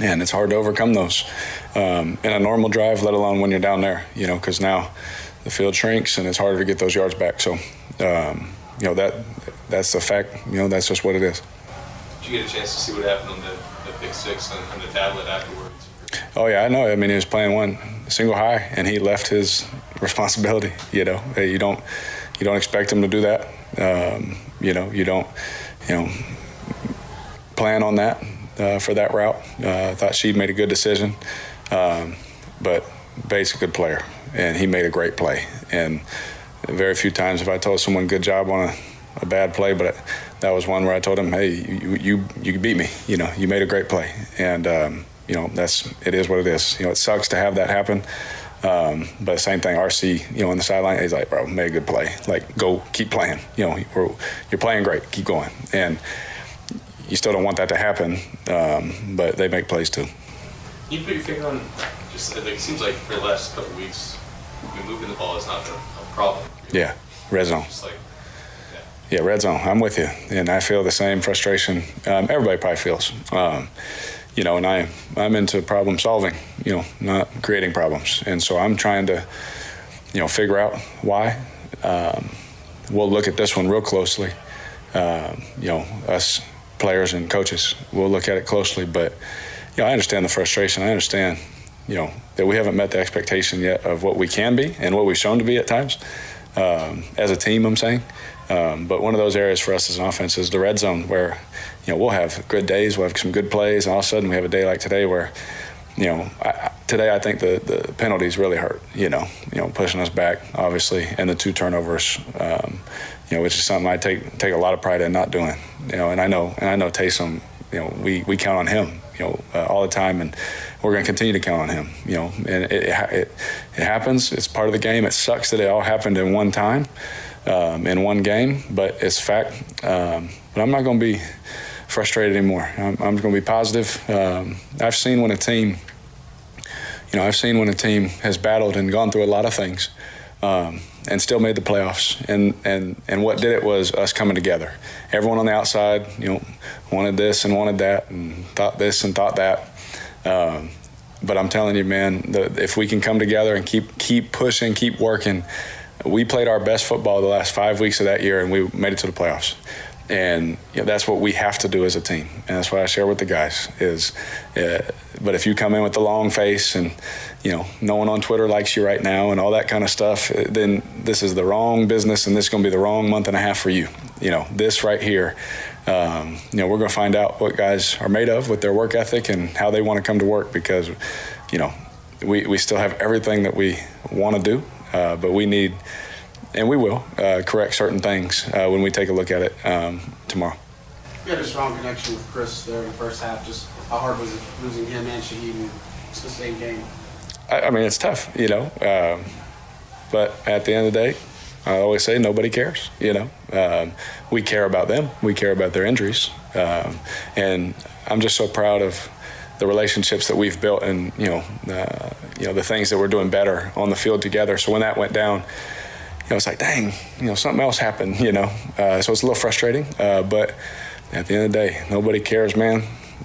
And it's hard to overcome those um, in a normal drive, let alone when you're down there, you know, because now the field shrinks and it's harder to get those yards back. So, um, you know, that that's the fact. You know, that's just what it is. Did you get a chance to see what happened on the, the pick six on, on the tablet afterwards? Oh yeah, I know. I mean, he was playing one single high, and he left his [laughs] responsibility. You know, you don't you don't expect him to do that. Um, you know, you don't you know plan on that uh, for that route. Uh, I thought she made a good decision, um, but Bates a good player, and he made a great play. And very few times have I told someone good job on a, a bad play, but that was one where I told him, hey, you you you beat me. You know, you made a great play, and um, you know that's it is what it is. You know, it sucks to have that happen. Um, but same thing, RC, you know, on the sideline, he's like, bro, made a good play. Like, go, keep playing. You know, you're playing great. Keep going. And you still don't want that to happen, um, but they make plays too. Can you put your finger on just like it seems like for the last couple weeks, moving the ball is not a, a problem. Yeah, red zone. Like, yeah. yeah. red zone. I'm with you, and I feel the same frustration. Um, everybody probably feels. You know, and I I'm into problem solving, you know, not creating problems, and so I'm trying to, you know, figure out why. Um, we'll look at this one real closely. Um, you know, us players and coaches, we'll look at it closely. But you know, I understand the frustration. I understand, you know, that we haven't met the expectation yet of what we can be and what we've shown to be at times um, as a team. I'm saying. Um, but one of those areas for us as an offense is the red zone, where you know we'll have good days, we'll have some good plays, and all of a sudden we have a day like today where you know I, today I think the the penalties really hurt. You know, you know pushing us back obviously, and the two turnovers. Um, you know, which is something I take take a lot of pride in not doing. You know, and I know and I know Taysom. You know, we we count on him. You know, uh, all the time, and we're going to continue to count on him. You know, and it, it, it happens. It's part of the game. It sucks that it all happened in one time um, in one game, but it's fact. Um, but I'm not going to be frustrated anymore. I'm, I'm going to be positive. Um, I've seen when a team, you know, I've seen when a team has battled and gone through a lot of things. Um, and still made the playoffs. And, and, and what did it was us coming together. Everyone on the outside, you know, wanted this and wanted that and thought this and thought that. Um, but I'm telling you, man, the, if we can come together and keep keep pushing, keep working, we played our best football the last five weeks of that year, and we made it to the playoffs. And you know, that's what we have to do as a team, and that's what I share with the guys. Is, uh, but if you come in with the long face and you know no one on Twitter likes you right now and all that kind of stuff, uh, then this is the wrong business, and this is going to be the wrong month and a half for you. You know, this right here. Um, you know, we're going to find out what guys are made of with their work ethic and how they want to come to work because, you know, we, we still have everything that we want to do uh, but we need, and we will, uh, correct certain things uh, when we take a look at it um, tomorrow. You had a strong connection with Chris there in the first half. Just how hard was it losing him and Shaheed in the same game? I, I, mean, it's tough, you know. Um, but at the end of the day, I always say nobody cares. You know, um, we care about them. We care about their injuries, um, and I'm just so proud of the relationships that we've built and you know uh, you know the things that we're doing better on the field together. So when that went down, know it's like dang, you know something else happened. You know, uh, so it's a little frustrating. Uh, but at the end of the day, nobody cares, man.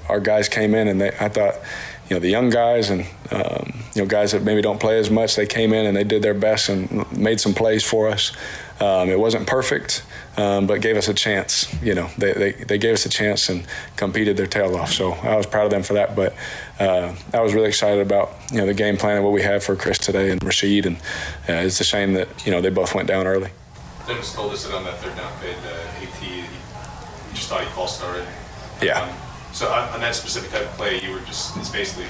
Our guys came in and they, I thought, you know, the young guys and um, you know guys that maybe don't play as much, they came in and they did their best and made some plays for us. Um, it wasn't perfect um, but gave us a chance. You know, they, they, they gave us a chance and competed their tail off. So I was proud of them for that. But uh, I was really excited about you know the game plan and what we had for Chris today and Rashid. And uh, it's a shame that you know they both went down early. Dennis told us that on that third down play, uh, AT, he just thought he false started. Yeah. Um, so on, on, that specific type of play, you were just it's basically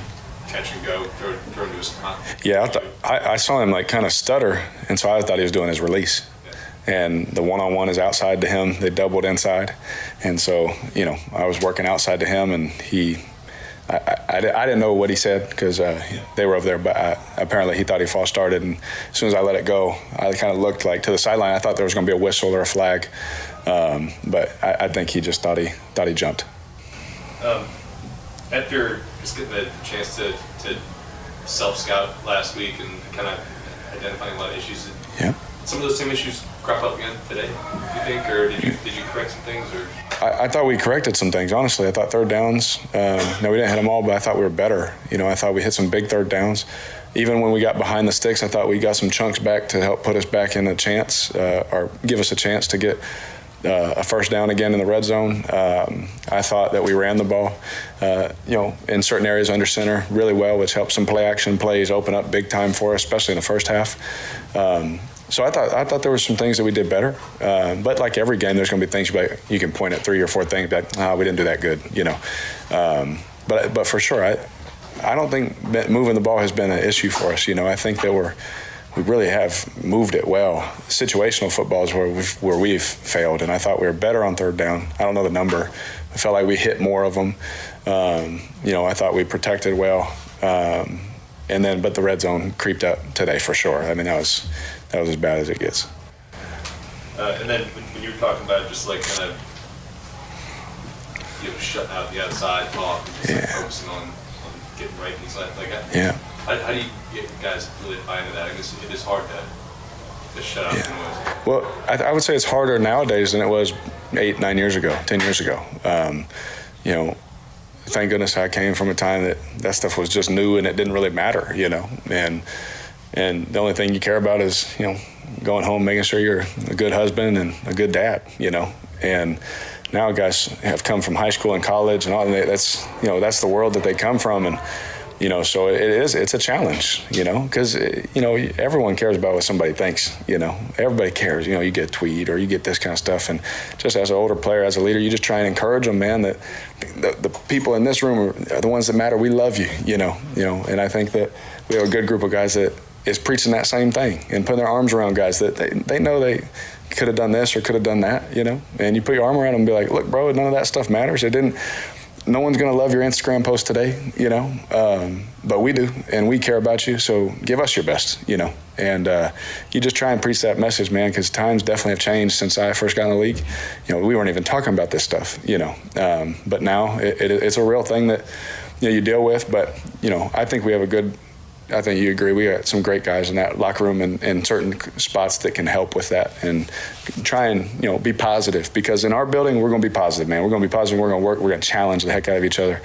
catch and go, throw, throw into his spot. Yeah, I, th- I, I saw him like kind of stutter, and so I thought he was doing his release. and the one-on-one is outside to him. They doubled inside, and so you know I was working outside to him, and he. I, I, I didn't know what he said because uh, they were over there, but I, apparently he thought he false started. And as soon as I let it go, I kind of looked like to the sideline. I thought there was going to be a whistle or a flag, um, but I, I, think he just thought he thought he jumped. Um, after just getting the chance to, to self scout last week and kind of identifying a lot of issues, yeah. Some of those same issues crop up again today, you think, or did you did you correct some things, or? I, I thought we corrected some things. Honestly, I thought third downs. Um, no, we didn't hit them all, but I thought we were better. You know, I thought we hit some big third downs. Even when we got behind the sticks, I thought we got some chunks back to help put us back in a chance uh, or give us a chance to get uh, a first down again in the red zone. Um, I thought that we ran the ball, uh, you know, in certain areas under center really well, which helped some play action plays open up big time for us, especially in the first half. Um, so I thought I thought there were some things that we did better, uh, but like every game, there's going to be things you, you can point at three or four things that oh, we didn't do that good, you know. Um, but but for sure, I I don't think moving the ball has been an issue for us. You know, I think that we're we really have moved it well. Situational football is where we've, where we've failed, and I thought we were better on third down. I don't know the number. I felt like we hit more of them. Um, you know, I thought we protected well, um, and then but the red zone creeped up today for sure. I mean, that was that was as bad as it gets. Uh, and then when, when, you were talking about just like kind of you know shutting out the outside talk and just yeah. like focusing on, on getting right inside, like yeah. How, how do you get guys really buy into that? I guess it is hard to, to shut out yeah. noise. Well, I, I, would say it's harder nowadays than it was eight, nine years ago, ten years ago. Um, you know, thank goodness I came from a time that that stuff was just new and it didn't really matter, you know. And and the only thing you care about is you know going home, making sure you're a good husband and a good dad, you know. And now guys have come from high school and college and all and that's you know that's the world that they come from. And you know so it is it's a challenge you know? Because eh, you know everyone cares about what somebody thinks you know? Everybody cares you know you get a tweet or you get this kind of stuff. And just as an older player as a leader you just try and encourage them man that the, the people in this room are the ones that matter. We love you you know you know? And i think that we have a good group of guys that is preaching that same thing and putting their arms around guys that they, they know they could have done this or could have done that, you know. And you put your arm around them and be like, look, bro, none of that stuff matters. It didn't no one's going to love your Instagram post today, you know, um, but we do, and we care about you. So give us your best, you know, and uh, you just try and preach that message, man, because times definitely have changed since I first got in the league. You know, we weren't even talking about this stuff, you know, um, but now it, it, it's a real thing that you know you deal with. But you know, I think we have a good I think you agree. We got some great guys in that locker room and in certain spots that can help with that and try and you know be positive because in our building we're going to be positive, man. We're going to be positive. We're going to work. We're going to challenge the heck out of each other.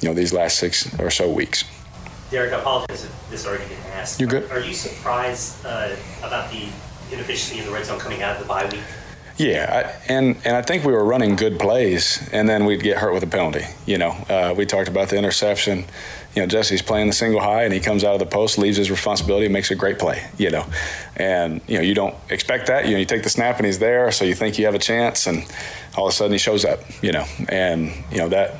You know these last six or so weeks. Derek, I apologize if this already been asked. You're good. Are, are you surprised uh, about the inefficiency in the red zone coming out of the bye week? Yeah, I, and and I think we were running good plays, and then we'd get hurt with a penalty. You know, uh, we talked about the interception you know, Jessie's playing the single high and he comes out of the post, leaves his responsibility, makes a great play, you know. And, you know, you don't expect that. You know, you take the snap and he's there, so you think you have a chance, and all of a sudden he shows up, you know. And, you know, that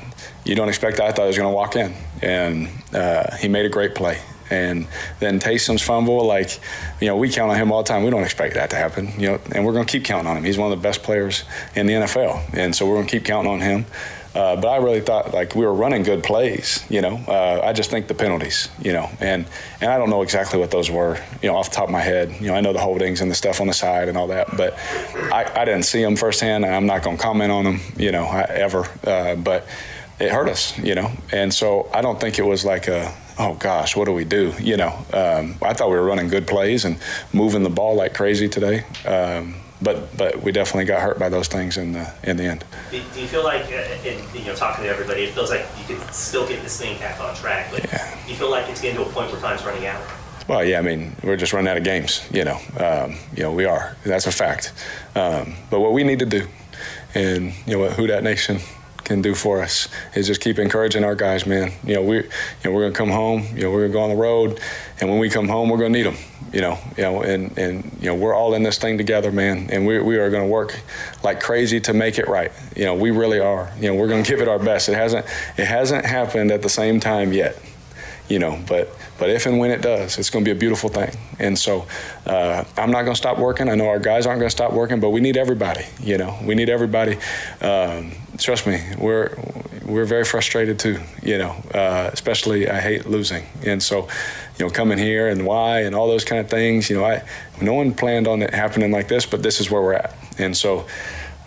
you don't expect that. I thought he was going to walk in. And uh, he made a great play. And then Taysom's fumble, like, you know, we count on him all the time. We don't expect that to happen, you know, and we're going to keep counting on him. He's one of the best players in the NFL. And so we're going to keep counting on him. Uh, but I really thought like we were running good plays, you know. Uh, I just think the penalties, you know, and and I don't know exactly what those were, you know, off the top of my head. You know, I know the holdings and the stuff on the side and all that, but I, I didn't see them firsthand, and I'm not going to comment on them, you know, ever. Uh, but it hurt us, you know, and so I don't think it was like a oh gosh, what do we do? You know, um, I thought we were running good plays and moving the ball like crazy today. Um, but but we definitely got hurt by those things in the in the end. Do, do you feel like, uh, in, you know, talking to everybody, it feels like you can still get this thing back on track, but yeah. you feel like it's getting to a point where time's running out? Well, yeah, I mean, we're just running out of games. You know, um, you know, we are. That's a fact. Um, but what we need to do, and you know, what Who Dat Nation can do for us is just keep encouraging our guys, man. You know, we, you know, we're gonna come home. You know, we're gonna go on the road, and when we come home, we're gonna need them. You know, you know, and and you know, we're all in this thing together, man. And we we are gonna work like crazy to make it right. You know, we really are. You know, we're gonna give it our best. It hasn't it hasn't happened at the same time yet. You know. But but if and when it does, it's going to be a beautiful thing. And so uh, I'm not going to stop working. I know our guys aren't going to stop working, but we need everybody. You know, we need everybody. Um, trust me, we're we're very frustrated too. You know, uh, especially I hate losing, and so you know, coming here and why and all those kind of things. You know, I no one planned on it happening like this, but this is where we're at, and so.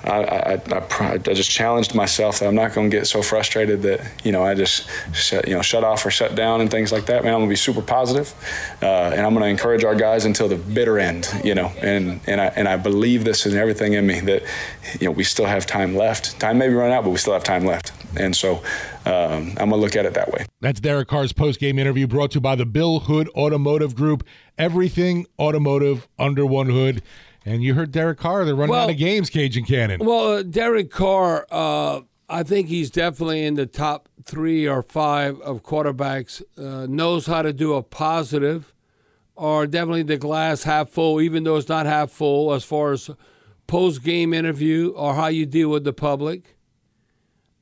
I, I, I, I, just challenged myself that I'm not going to get so frustrated that you know I just shut, you know shut off or shut down and things like that. Man, I'm going to be super positive, uh, and I'm going to encourage our guys until the bitter end. You know, and and I and I believe this in everything in me that you know we still have time left. Time may be run out, but we still have time left. And so um, I'm going to look at it that way. That's Derek Carr's post game interview brought to you by the Bill Hood Automotive Group. Everything automotive under one hood. And you heard Derek Carr. They're running Well- out of games, Cajun Cannon. Well, uh, Derek Carr, uh, I think he's definitely in the top three or five of quarterbacks. Uh, knows how to do a positive, or definitely the glass half full, even though it's not half full, as far as post game interview or how you deal with the public.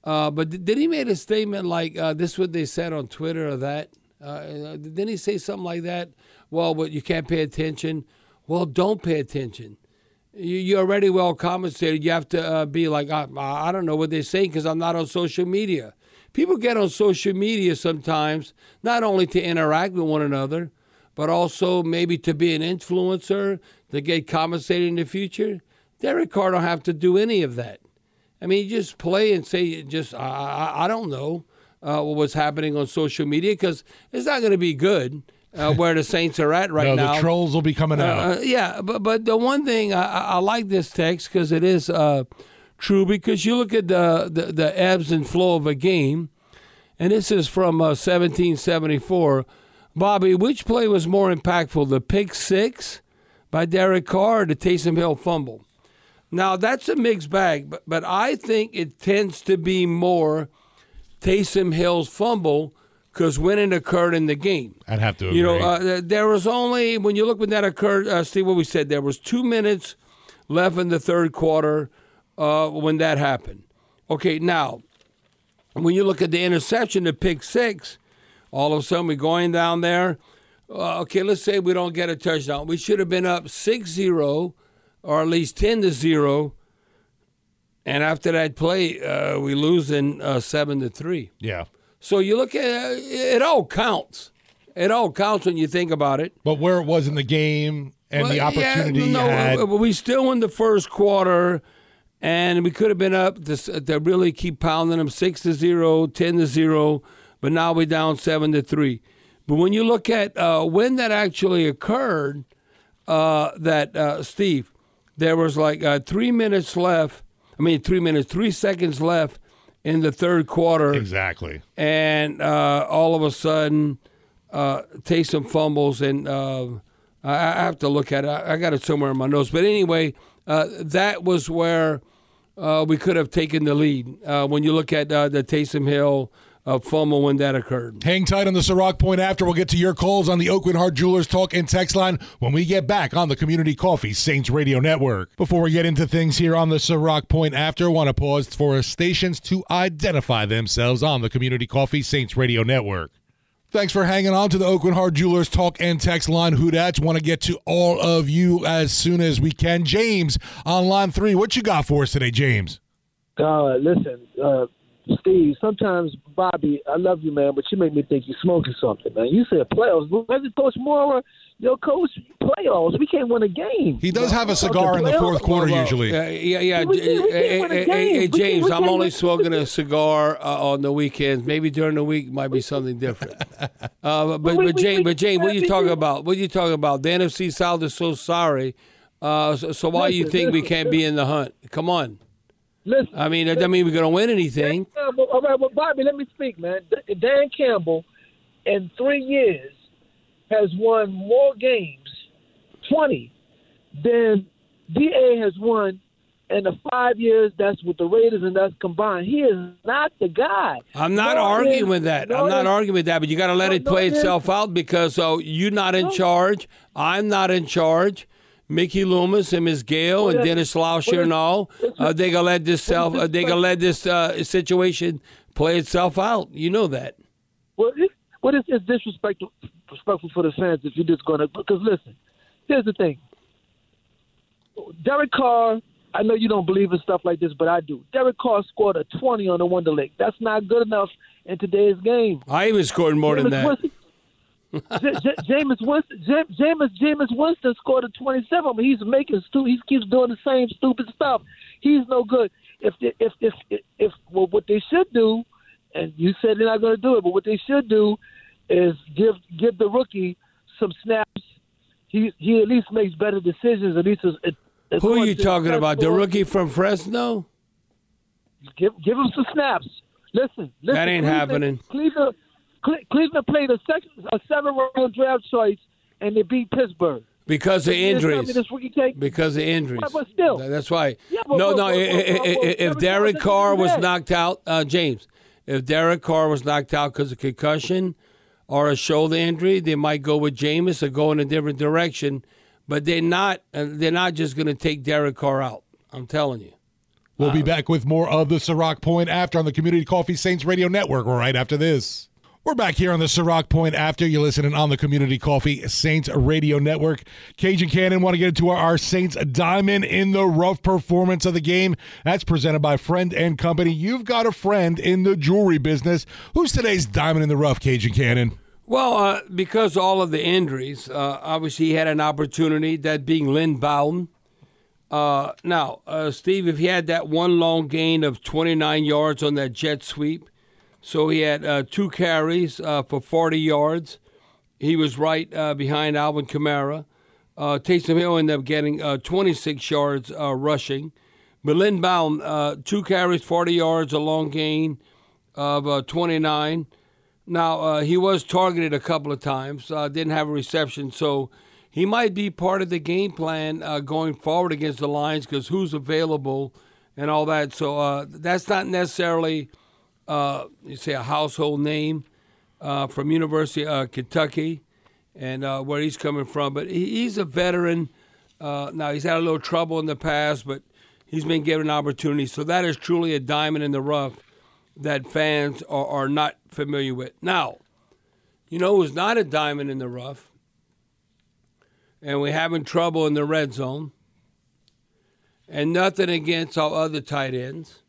Uh, but did did he make a statement like uh, this? Is what they said on Twitter or that? Uh, didn't he say something like that? Well, but you can't pay attention. Well, don't pay attention. You, you're already well compensated. You have to uh, be like, I, I don't know what they're saying because I'm not on social media. People get on social media sometimes not only to interact with one another, but also maybe to be an influencer, to get compensated in the future. Derek Carr don't have to do any of that. I mean, just play and say, just I, I, I don't know uh, what's happening on social media because it's not going to be good uh, where the Saints are at right no, now. the trolls will be coming out. Uh, yeah, but but the one thing I, I like this text because it is uh, true because you look at the, the the ebbs and flow of a game, and this is from uh, 1774. Bobby, which play was more impactful, the pick six by Derek Carr or the Taysom Hill fumble? Now that's a mixed bag, but but I think it tends to be more Taysom Hill's fumble because when it occurred in the game. I'd have to agree. You know, uh, there was only when you look when that occurred. Uh, Steve, what we said there was two minutes left in the third quarter uh, when that happened. Okay, now when you look at the interception, the pick six, all of a sudden we're going down there. Uh, okay, let's say we don't get a touchdown. We should have been up 6-0 or at least ten to zero. And after that play, uh, we lose in uh, seven to three. yeah. So you look at it, all counts. It all counts when you think about it. But where it was in the game and the opportunity yeah, no, had. we still in the first quarter, and we could have been up to, to really keep pounding them six to zero, 10 to zero, but now we're down seven to three. But when you look at uh, when that actually occurred, uh, that uh, Steve, there was like uh, three minutes left. I mean, three minutes, three seconds left in the third quarter exactly. and uh, all of a sudden, uh, Taysom fumbles, and uh, I, I have to look at it. I, I got it somewhere in my notes, but anyway, uh, that was where uh, we could have taken the lead. Uh, when you look at uh, the Taysom Hill uh, fumble when that occurred. Hang tight on the Ciroc Point after. We'll get to your calls on the Aucoin Hart Jewelers Talk and Text line when we get back on the Community Coffee Saints Radio Network. Before we get into things here on the Ciroc Point after, want to pause for stations to identify themselves on the Community Coffee Saints Radio Network. Thanks for hanging on to the Aucoin Hart Jewelers Talk and Text line. Who Dats want to get to all of you as soon as we can. James on line three. What you got for us today, James? Uh, listen, uh, Steve. Sometimes, Bobby, I love you, man, but you make me think you're smoking something, man. You said playoffs. Where's Coach Mora? Yo, coach, playoffs. We can't win a game. He does have a cigar in the fourth quarter Well, usually. Yeah, yeah, yeah. We can't- we Hey, can't win a hey, hey, game. hey, We can't- James, I'm only smoking a cigar uh, on the weekends. Maybe during the week might be something different. [laughs] Uh, but but, we- but we- James, we- but James, what are you talking about? What are you talking about? The NFC South is so sorry. Uh, so, so why you think we can't be in the hunt? Come on. Listen, I mean, that doesn't mean we're going to win anything. Campbell, all right, well, Bobby, let me speak, man. Dan Campbell, in three years, has won more games, 20, than DA has won in the five years that's with the Raiders and that's combined. He is not the guy. I'm not No, arguing it- with that. no, I'm not arguing with that, but you got to let No, it play it itself out because so you're not in charge. I'm not in charge. Mickey Loomis and Ms. Gayle and Dennis Lauscha and all. Uh, they gonna let this self, uh, they gonna let this uh, situation play itself out. You know that. Well, he, What is it's disrespectful respectful for the fans if you're just gonna because listen, here's the thing. Derek Carr, I know you don't believe in stuff like this, but I do. Derek Carr scored a 20 on the Wonderlic. That's not good enough in today's game. I even scored more than that. Winston- J- J- Jameis Winston, J- Jameis, Jameis Winston scored a 27. but he's making stu- he keeps doing the same stupid stuff. He's no good. If they, if if if, if well, what they should do, and you said they're not going to do it, but what they should do is give give the rookie some snaps. He he at least makes better decisions. At least as, as Who are you talking about? The rookie from Fresno? Give give him some snaps. Listen, listen That ain't Cleveland- happening. Cleveland, Cle- Cleveland played a second, a seven round draft choice, and they beat Pittsburgh. Because of You just tell me injuries. this rookie take- Because of injuries. But- but still. That's why. Yeah, but- no, but- no. but- but- i- but- i- but if Derek Derek Carr Carr was knocked out, uh, James, if Derek Carr was knocked out because of concussion or a shoulder injury, they might go with Jameis or go in a different direction. But they're not. Uh, they're not just going to take Derek Carr out. I'm telling you. We'll Uh, be back with more of the Ciroc Point after on the Community Coffee Saints Radio Network right after this. We're back here on the Ciroc Point after you're listening on the Community Coffee Saints Radio Network. Cajun Cannon want to get into our, our Saints Diamond in the Rough performance of the game. That's presented by Friend and Company. You've got a friend in the jewelry business. Who's today's Diamond in the Rough, Cajun Cannon? Well, uh, because all of the injuries, uh, obviously he had an opportunity, that being Lynn Bowden. Uh, now, uh, Steve, if he had that one long gain of 29 yards on that jet sweep, so he had uh, two carries uh, for 40 yards. He was right uh, behind Alvin Kamara. Uh, Taysom Hill ended up getting uh, 26 yards uh, rushing. But Lynn Bowden, uh, two carries, 40 yards, a long gain of uh, 29. Now, he was targeted a couple of times, didn't have a reception, so he might be part of the game plan going forward against the Lions because who's available and all that. So that's not necessarily, uh, you say, a household name uh, from University of Kentucky and uh, where he's coming from, but he's a veteran. Uh, now, he's had a little trouble in the past, but he's been given an opportunity. So that is truly a diamond in the rough that fans are, are not familiar with. Now, you know who's not a diamond in the rough, and we're having trouble in the red zone, and nothing against our other tight ends.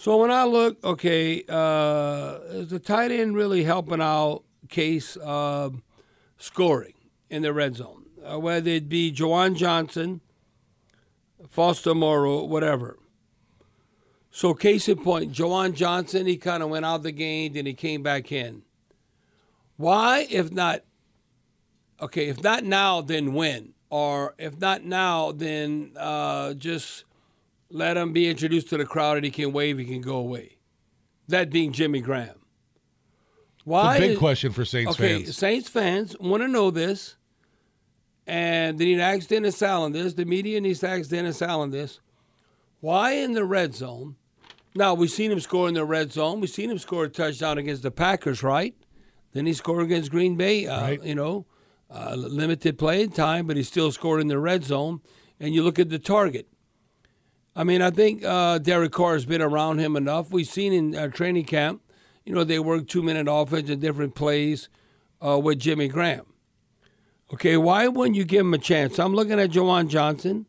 So when I look, okay, uh, is the tight end really helping out Case uh, scoring in the red zone? Uh, whether it be Juwan Johnson, Foster Moreau, whatever. So case in point, Juwan Johnson, he kind of went out the game, then he came back in. Why, if not, okay, if not now, then when? Or if not now, then uh, just let him be introduced to the crowd and he can wave, he can go away. That being Jimmy Graham. Why? It's a big is- question for Saints okay, fans. Saints fans want to know this, and they need to ask Dennis Allen this. The media needs to ask Dennis Allen this. Why in the red zone? Now we've seen him score in the red zone. We've seen him score a touchdown against the Packers, right? Then he scored against Green Bay. Uh, You know, uh, limited playing time, but he still scored in the red zone. And you look at the target. I mean, I think uh, Derek Carr has been around him enough. We've seen in uh, training camp, you know, they work two minute offense and different plays uh, with Jimmy Graham. Okay, why wouldn't you give him a chance? I'm looking at Juwan Johnson.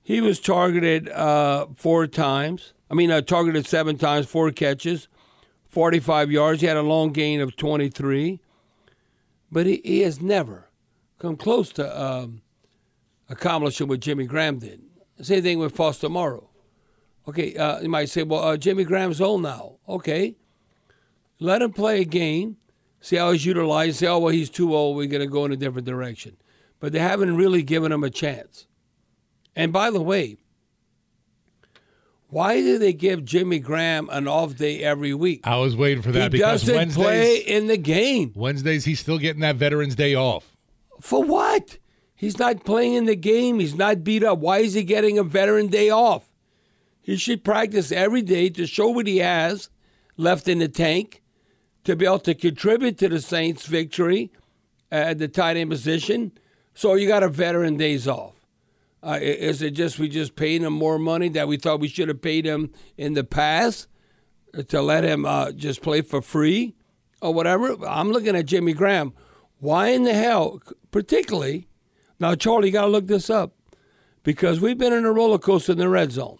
He was targeted uh, four times. I mean, uh, targeted seven times, four catches, 45 yards. He had a long gain of 23. But he, he has never come close to um, accomplishing what Jimmy Graham did. Same thing with Foster Moreau. Okay, uh, you might say, well, uh, Jimmy Graham's old now. Okay, let him play a game, see how he's utilized, say, oh, well, he's too old, we're going to go in a different direction. But they haven't really given him a chance. And by the way, why do they give Jimmy Graham an off day every week? I was waiting for that he because doesn't Wednesdays, play in the game. Wednesdays he's still getting that Veterans Day off. For what? He's not playing in the game. He's not beat up. Why is he getting a veteran day off? He should practice every day to show what he has left in the tank to be able to contribute to the Saints' victory at the tight end position. So you got a veteran days off. Uh, is it just we just paid him more money that we thought we should have paid him in the past to let him uh, just play for free? or whatever. I'm looking at Jimmy Graham. Why in the hell, particularly? Now, Charlie, you got to look this up because we've been in a roller coaster in the red zone.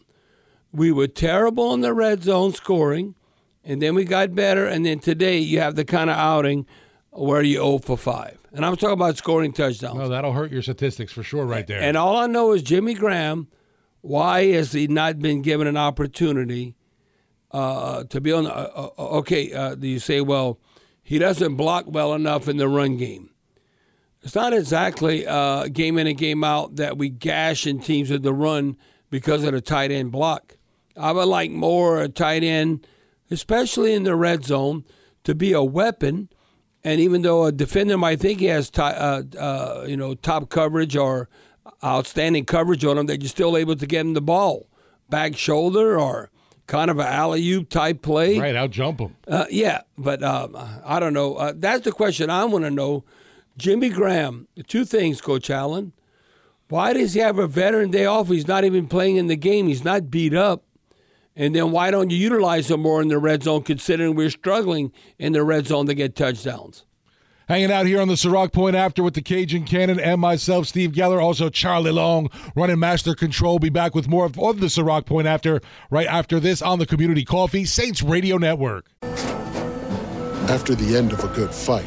We were terrible in the red zone scoring, and then we got better. And then today you have the kind of outing where you 0 for 5. And I'm talking about scoring touchdowns. No, that'll hurt your statistics for sure, right there. And all I know is Jimmy Graham. Why has he not been given an opportunity uh, to be on? The, uh, uh, okay, uh, you say, well, he doesn't block well enough in the run game. It's not exactly uh, game in and game out that we gash in teams with the run because of the tight end block. I would like more a tight end, especially in the red zone, to be a weapon. And even though a defender might think he has, t- uh, uh, you know, top coverage or outstanding coverage on him, that you're still able to get him the ball, back shoulder or kind of an alley oop type play. Right, I'll jump him. Uh, yeah, but um, I don't know. Uh, that's the question I want to know. Jimmy Graham, two things, Coach Allen. Why does he have a veteran day off? He's not even playing in the game. He's not beat up. And then why don't you utilize him more in the red zone, considering we're struggling in the red zone to get touchdowns? Hanging out here on the Ciroc Point after with the Cajun Cannon and myself, Steve Geller, also Charlie Long, running Master Control. Be back with more of, of the Ciroc Point after, right after this on the Community Coffee Saints Radio Network. After the end of a good fight,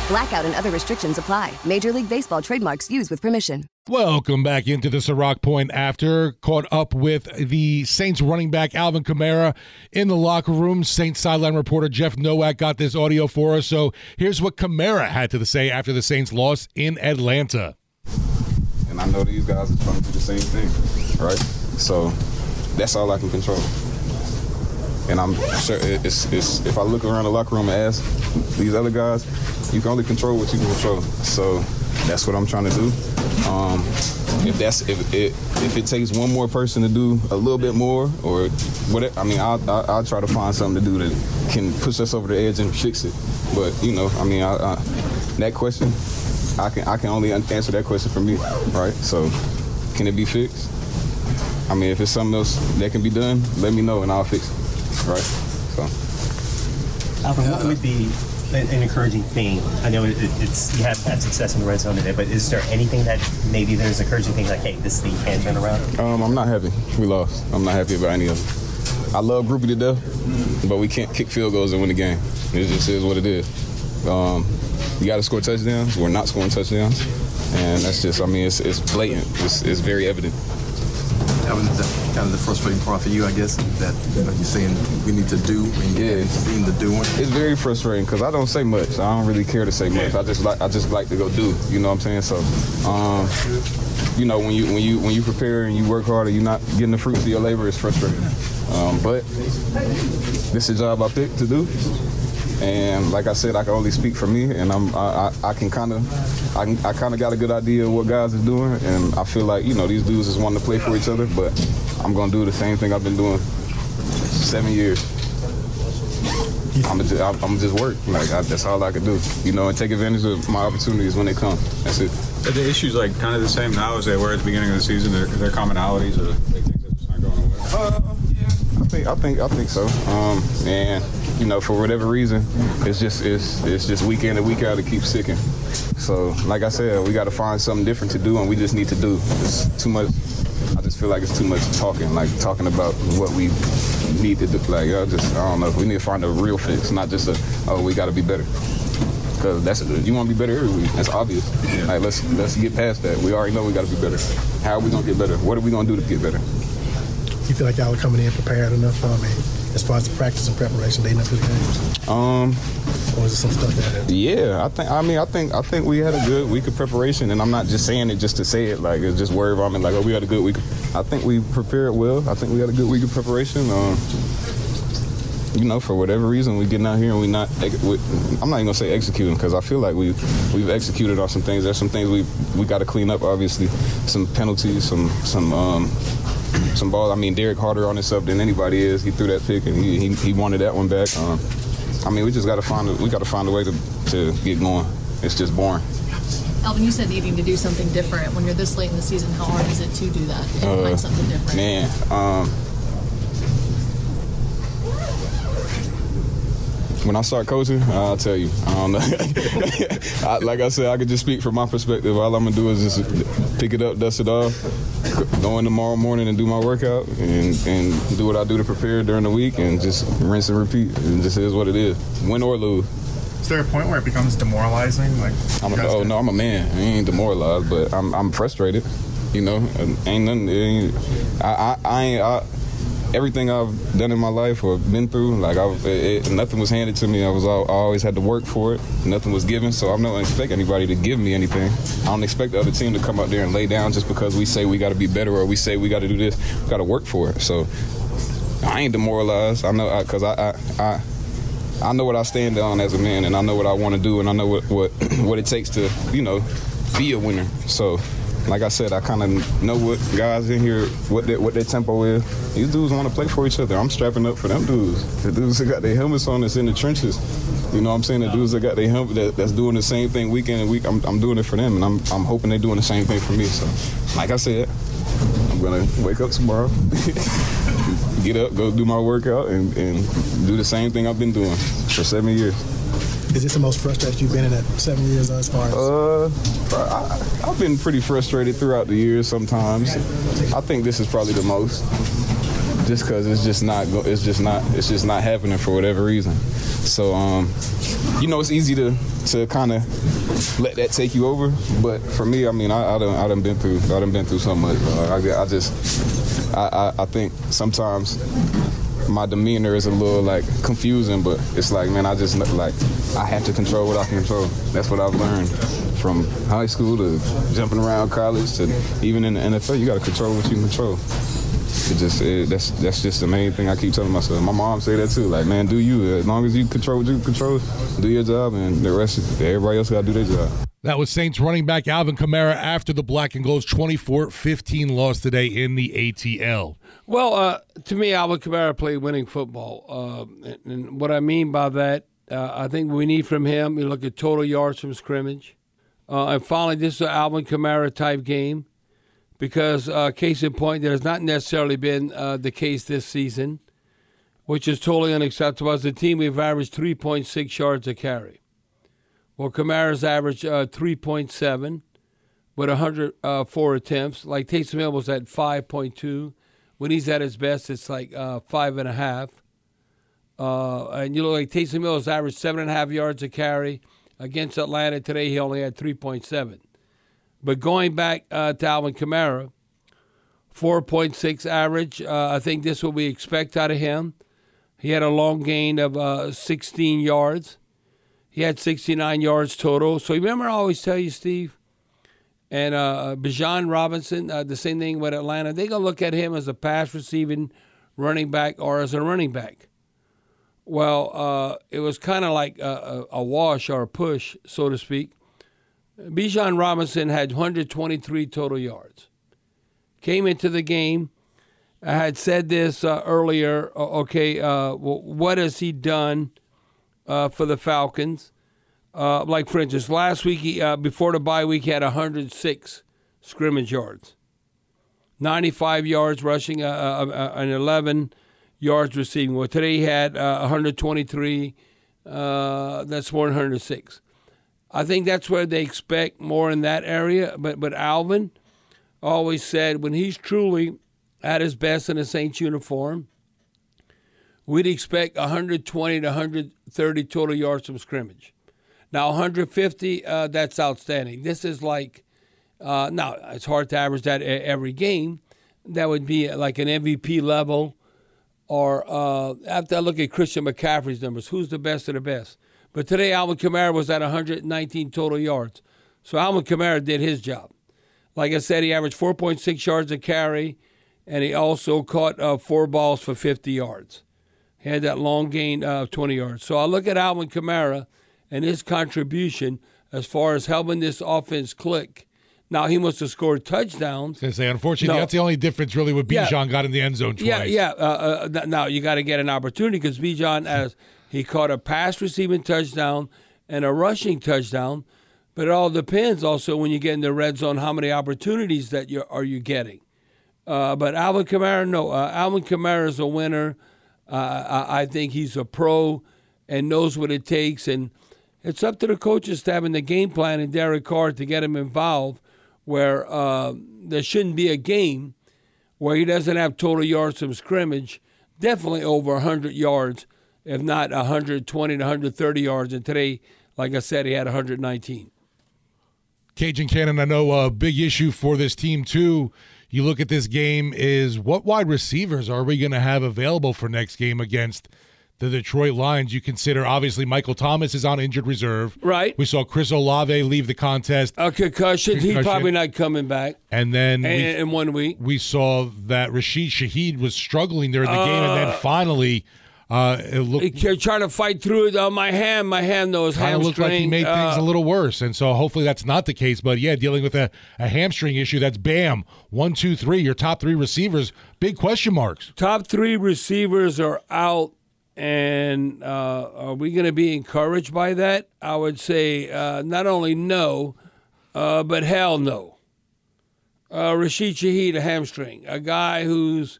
Blackout and other restrictions apply. Major League Baseball trademarks used with permission. Welcome back into the Ciroc Point after. Caught up with the Saints running back Alvin Kamara in the locker room. Saints sideline reporter Jeff Nowak got this audio for us. So here's what Kamara had to say after the Saints loss in Atlanta. And I know these guys are trying to do the same thing, right? So that's all I can control. And I'm sure it's, it's if I look around the locker room and ask these other guys, you can only control what you can control. So that's what I'm trying to do. Um, if that's if it if it takes one more person to do a little bit more or whatever, I mean, I'll, I'll, I'll try to find something to do that can push us over the edge and fix it. But you know, I mean, I, I, that question, I can I can only answer that question for me, right? So, can it be fixed? I mean, if it's something else that can be done, let me know and I'll fix it, right? So. Alvin, what would be an, encouraging thing? I know it, it's you have had success in the red zone today, but is there anything that maybe there's encouraging things like, hey, this thing can turn around? Um, I'm not happy. We lost. I'm not happy about any of it. I love Grupe to death, but we can't kick field goals and win the game. It just is what it is. Um, you got to score touchdowns. We're not scoring touchdowns, and that's just. I mean, it's, it's blatant. It's, it's very evident. That was the, kind of the frustrating part for you, I guess, that you know, you're saying we need to do and you Yeah. seem to doing. It's very frustrating because I don't say much. I don't really care to say much. I just like I just like to go do. You know what I'm saying? So, um, you know, when you when you when you prepare and you work hard and you're not getting the fruits of your labor, it's frustrating. Um, but this is a job I picked to do. And like I said, I can only speak for me, and I'm I, I, I can kind of I, can- I kind of got a good idea of what guys is doing, and I feel like you know these dudes just want to play for each other, but I'm gonna do the same thing I've been doing seven years. I'm just, I'm just work like I, that's all I can do, you know, and take advantage of my opportunities when they come. That's it. Are the issues like kind of the same now as they were at the beginning of the season? Are there commonalities or big things that aren't going away? Uh, yeah. I think I think I think so. Um, and you know, for whatever reason, it's just it's it's just week in and week out to keep sicking. So, like I said, we got to find something different to do, and we just need to do. It's too much. I just feel like it's too much talking, like talking about what we need to do. Like I just I don't know. We need to find a real fix, not just a oh we got to be better. Because that's you want to be better every week. That's obvious. Like let's let's get past that. We already know we got to be better. How are we gonna get better? What are we gonna do to get better? You feel like y'all are coming in prepared enough? I mean, as far as the practice and preparation leading up to the games, Um, or is it some stuff that? yeah, I think. I mean, I think. I think we had a good week of preparation, and I'm not just saying it just to say it. Like it's just word vomit. Like, oh, we had a good week. I think we prepared well. I think we had a good week of preparation. Um, you know, for whatever reason, we getting out here and we not. We, I'm not even gonna say executing because I feel like we we've executed on some things. There's some things we we got to clean up. Obviously, some penalties, some some um, some balls. I mean, Derek harder on himself than anybody is. He threw that pick and he he, he wanted that one back. Um, I mean, we just got to find a, we got to find a way to to get going. It's just boring. Alvin, you said needing to do something different. When you're this late in the season, how hard is it to do that? And Uh, find something different. Man, um, when I start coaching, I'll tell you. I don't know. [laughs] I, like I said, I could just speak from my perspective. All I'm gonna do is just pick it up, dust it off, go in tomorrow morning and do my workout, and, and do what I do to prepare during the week, and just rinse and repeat. And just is what it is, win or lose. Is there a point where it becomes demoralizing? Like, I'm a, oh no, I'm a man. I ain't demoralized, but I'm I'm frustrated. You know, ain't nothing. ain't- I I, I ain't. I, everything I've done in my life or been through, like I, it, it, nothing was handed to me. I was I always had to work for it. Nothing was given, so I'm not expect anybody to give me anything. I don't expect the other team to come out there and lay down just because we say we got to be better or we say we got to do this. We got to work for it. So I ain't demoralized. I know because I, I I I know what I stand on as a man, and I know what I want to do, and I know what what [clears throat] what it takes to you know be a winner. So. Like I said, I kind of know what guys in here, what their, what their tempo is. These dudes want to play for each other. I'm strapping up for them dudes. The dudes that got their helmets on that's in the trenches. You know what I'm saying? The dudes that got their helmet that, that's doing the same thing week in and week. I'm, I'm doing it for them, and I'm, I'm hoping they're doing the same thing for me. So, like I said, I'm gonna wake up tomorrow, [laughs] get up, go do my workout, and, and do the same thing I've been doing for seven years. Is this the most frustrated you've been in that seven years as far as? Uh, I, I've been pretty frustrated throughout the years. Sometimes, I think this is probably the most, just because it's just not, it's just not, it's just not happening for whatever reason. So, um, you know, it's easy to to kind of let that take you over. But for me, I mean, I, I done, I done been through, I done been through so much. I, I just, I, I think sometimes my demeanor is a little like confusing, but it's like, man, I just like I have to control what I can control. That's what I've learned from high school to jumping around college to even in the NFL. You got to control what you control. It just it, that's that's just the main thing I keep telling myself. My mom say that too. Like, man, do you as long as you control what you control, do your job, and the rest, everybody else got to do their job. That was Saints running back Alvin Kamara after the Black and Gold's 24-15 loss today in the ATL. Well, uh, to me, Alvin Kamara played winning football. Uh, and, and what I mean by that, uh, I think we need from him, you look at total yards from scrimmage. Uh, and finally, this is an Alvin Kamara type game because, uh, case in point, that has not necessarily been uh, the case this season, which is totally unacceptable. As a team, we've averaged 3.6 yards a carry. Well, Kamara's averaged uh, 3.7 with 104 attempts. Like Taysom Hill was at 5.2. When he's at his best, it's like uh, five and a half. Uh, and you look like Taysom Hill has averaged seven and a half yards a carry. Against Atlanta today, he only had 3.7. But going back uh, to Alvin Kamara, 4.6 average. Uh, I think this is what we expect out of him. He had a long gain of uh, 16 yards. He had 69 yards total. So you remember, I always tell you, Steve, and uh, Bijan Robinson, uh, the same thing with Atlanta. They're going to look at him as a pass receiving running back or as a running back. Well, uh, it was kind of like a, a, a wash or a push, so to speak. Bijan Robinson had 123 total yards. Came into the game. I had said this uh, earlier. Okay, uh, what has he done uh, for the Falcons? Uh, like for instance, last week he, uh, before the bye week, he had 106 scrimmage yards, 95 yards rushing, uh, uh, uh, and 11 yards receiving. Well, today he had uh, 123. Uh, that's 106. I think that's where they expect more in that area. But but Alvin always said when he's truly at his best in a Saints uniform, we'd expect 120 to 130 total yards from scrimmage. Now 150, uh, that's outstanding. This is like Uh, now it's hard to average that every game. That would be like an MVP level, or uh, after I look at Christian McCaffrey's numbers, who's the best of the best? But today Alvin Kamara was at 119 total yards, so Alvin Kamara did his job. Like I said, he averaged 4.6 yards a carry, and he also caught uh, four balls for 50 yards. He had that long gain of 20 yards. So I look at Alvin Kamara and his contribution as far as helping this offense click. Now he must have scored touchdowns. I say, unfortunately, No. that's the only difference really with Yeah. Bijan got in the end zone twice. Yeah, yeah. Uh, uh, now you got to get an opportunity because Bijan, [laughs] as he caught a pass receiving touchdown and a rushing touchdown, but it all depends also when you get in the red zone how many opportunities that you are you getting. Uh, but Alvin Kamara, no, uh, Alvin Kamara is a winner. Uh, I, think he's a pro and knows what it takes, and it's up to the coaches staff and the game plan and Derek Carr to get him involved, where uh, there shouldn't be a game where he doesn't have total yards from scrimmage, definitely over 100 yards, if not 120 to 130 yards. And today, like I said, he had 119. Cajun Cannon, I know a big issue for this team too. You look at this game is what wide receivers are we going to have available for next game against the Detroit Lions? You consider obviously Michael Thomas is on injured reserve. Right. We saw Chris Olave leave the contest. A concussion, he's probably not coming back And then in, we, in one week. we saw that Rashid Shaheed was struggling during the game, and Uh, then finally, uh, it looked He trying to fight through it. Oh, my hand, my hand, though, is kind of hamstring. looked like he made things Uh, a little worse. And so hopefully that's not the case. But yeah, dealing with a, a hamstring issue, that's bam. One, two, three. Your top three receivers, big question marks. Top three receivers are out, and uh, are we going to be encouraged by that? I would say uh, not only no, uh, but hell no. Uh, Rashid Shaheed, a hamstring, a guy who's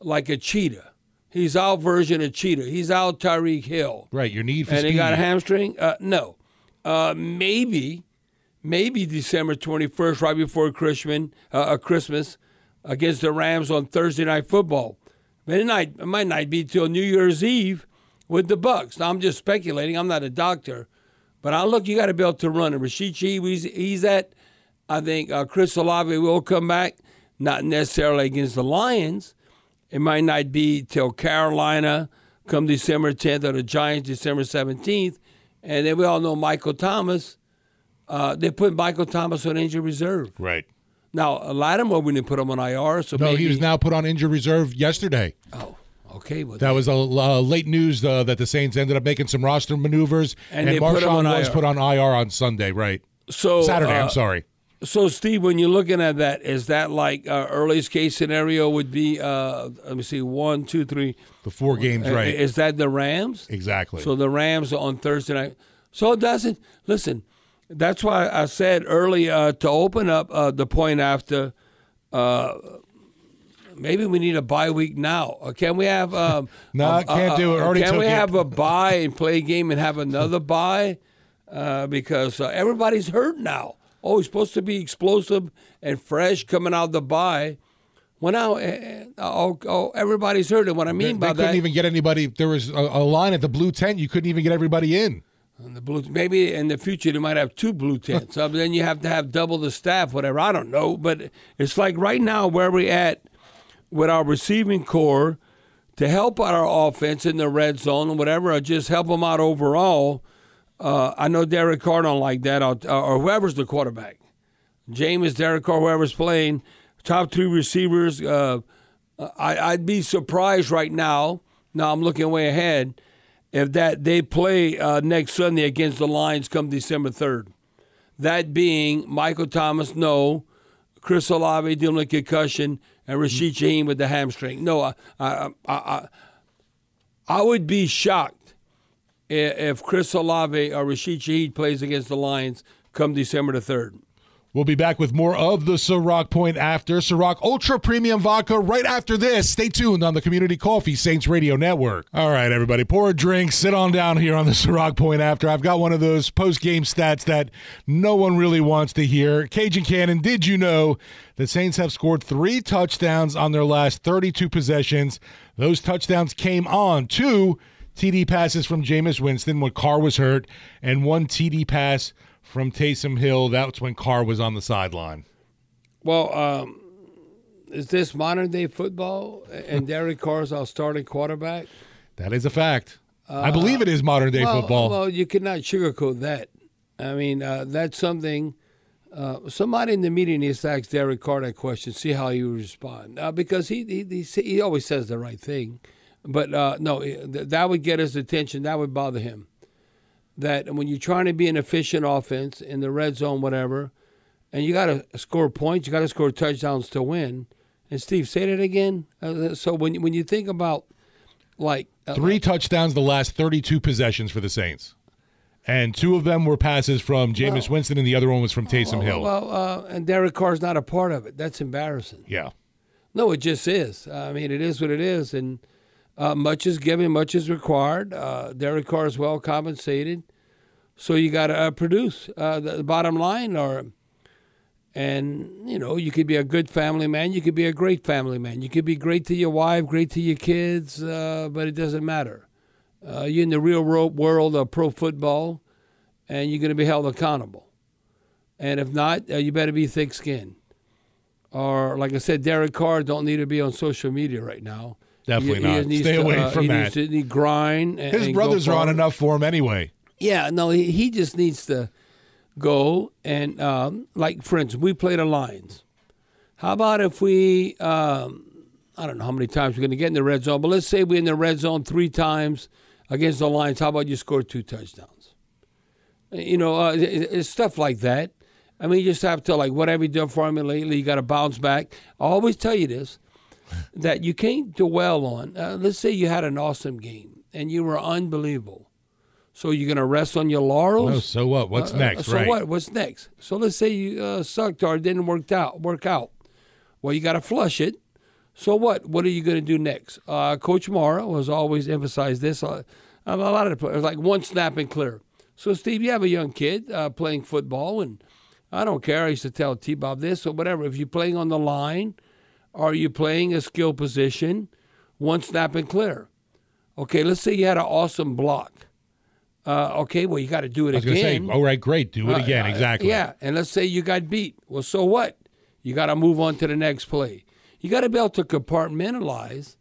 like a cheetah. He's out version of cheetah. He's out Tyreek Hill. Right, your need for and speed. he got a hamstring? Uh, no. Uh, maybe, maybe December 21st, right before Christmas, uh, uh, Christmas against the Rams on Thursday Night Football. But it, might, it might not be till New Year's Eve with the Bucs. Now, I'm just speculating. I'm not a doctor. But I look, you got to be able to run. And Rashid he's, he's at, I think uh, Chris Olave will come back, not necessarily against the Lions. It might not be till Carolina come December 10th or the Giants December 17th. And then we all know Michael Thomas. Uh, they put Michael Thomas on injured reserve. Right. Now, Lattimore, we didn't put him on IR. So no, maybe, he was now put on injured reserve yesterday. Oh, okay. Well, That was a uh, late news uh, that the Saints ended up making some roster maneuvers, And and, they put Marshon on was IR. put on IR on Sunday. Right. so Saturday. uh, I'm sorry. So, Steve, when you're looking at that, is that like uh, earliest case scenario would be, uh, let me see, one, two, three. The four games, Uh, right? Is that the Rams? Exactly. So the Rams on Thursday night. So it doesn't, listen, that's why I said early uh, to open up uh, the point after, uh, maybe we need a bye week now. Can we have. Um, [laughs] No, a- can't do it. Already Can we it. have a [laughs] bye and play a game and have another bye? Uh, because uh, everybody's hurt now. Oh, he's supposed to be explosive and fresh coming out the bye. Well, now, uh, oh, oh, everybody's hurt. And what I mean They, mean they by couldn't even get anybody. There was a, a line at the blue tent. You couldn't even get everybody in. And the blue, maybe in the future they might have two blue tents. [laughs] uh, then you have to have double the staff, whatever. I don't know, but it's like right now where we're at with our receiving core to help out our offense in the red zone or whatever, or just help them out overall. Uh, I know Derek Carr don't like that, or, or whoever's the quarterback. Jameis, Derek Carr, whoever's playing, top three receivers. Uh, I, I'd be surprised right now. Now I'm looking way ahead. If that they play uh, next Sunday against the Lions come December third, that being Michael Thomas, no, Chris Olave dealing with concussion, and Rashid Shaheed with the hamstring. No, I, I, I, I, I would be shocked if Chris Olave or Rashid Shaheed plays against the Lions come December the third. We'll be back with more of the Ciroc Point after Ciroc Ultra Premium Vodka right after this. Stay tuned on the Community Coffee Saints Radio Network. All right, everybody, pour a drink, sit on down here on the [laughs] Ciroc Point after. I've got one of those post game stats that no one really wants to hear. Cajun Cannon, did you know the Saints have scored three touchdowns on their last 32 possessions? Those touchdowns came on two TD passes from Jameis Winston when Carr was hurt, and one TD pass from Taysom Hill. That's when Carr was on the sideline. Well, um, is this modern day football and [laughs] Derek Carr's our starting quarterback? That is a fact. I believe it is modern day well, football. Well, you cannot sugarcoat that. I mean, uh, that's something. Uh, somebody in the media needs to ask Derek Carr that question, see how he would respond, uh, because he, he he he always says the right thing, but uh, no, th- that would get his attention. That would bother him. That when you're trying to be an efficient offense in the red zone, whatever, and you got to score points, you got to score touchdowns to win. And Steve, say that again. Uh, so when when you think about like uh, Three touchdowns the last 32 possessions for the Saints. And two of them were passes from Jameis Winston, and the other one was from Taysom Hill. Well, uh, and Derek Carr's not a part of it. That's embarrassing. yeah. No, it just is. I mean, it is what it is, and uh, much is given, much is required. Uh, Derek Carr is well compensated, so you got to uh, produce. Uh, the, the bottom line, or and you know, you could be a good family man, you could be a great family man, you could be great to your wife, great to your kids, uh, but it doesn't matter. Uh, you're in the real world, of pro football, and you're going to be held accountable. And if not, you better be thick-skinned. Or, like I said, Derek Carr don't need to be on social media right now. Definitely He- he not. needs Stay to, away uh, from he that. Needs to, he grind. And, His and brothers are on enough for him anyway. Yeah, no, he, he just needs to go and um, like for instance, we play the Lions. How about if we um, I don't know how many times we're going to get in the red zone, but let's say we're in the red zone three times against the Lions. How about you score two touchdowns? You know, uh, it- it's stuff like that. I mean, you just have to like whatever you done for me lately. You got to bounce back. I always tell you this that you can't dwell on. Uh, let's say you had an awesome game and you were unbelievable. So you're going to rest on your laurels? No, so what? What's Uh, uh, next? So right. what? What's next? So let's say you uh, sucked or it didn't work out. Work out. Well, you got to flush it. So what? What are you going to do next? Uh, Coach Mora has always emphasized this. Uh, a lot of the players like one snap and clear. So Steve, you have a young kid uh, playing football, and I don't care. I used to tell T Bob this or whatever. If you're playing on the line, or you playing a skill position, one snap and clear. Okay, let's say you had an awesome block. Uh, okay, well you got to do it I was going to say, again. all right, great. Do it Uh, again. exactly. Yeah, and let's say you got beat. Well, so what? You got to move on to the next play. You got to be able to compartmentalize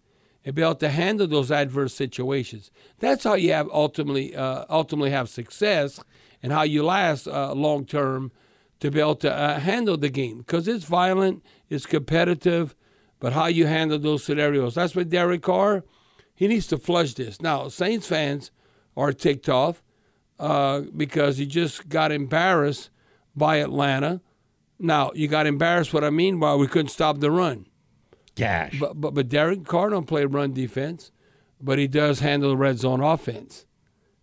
and be able to handle those adverse situations. That's how you have ultimately uh, ultimately have success and how you last uh, long term to be able to uh, handle the game because it's violent, it's competitive, but how you handle those scenarios. That's what Derek Carr. He needs to flush this. Now, Saints fans are ticked off uh, because he just got embarrassed by Atlanta. Now you got embarrassed. What I mean by we couldn't stop the run. Gash. But but but Derek Carr don't play run defense, but he does handle the red zone offense,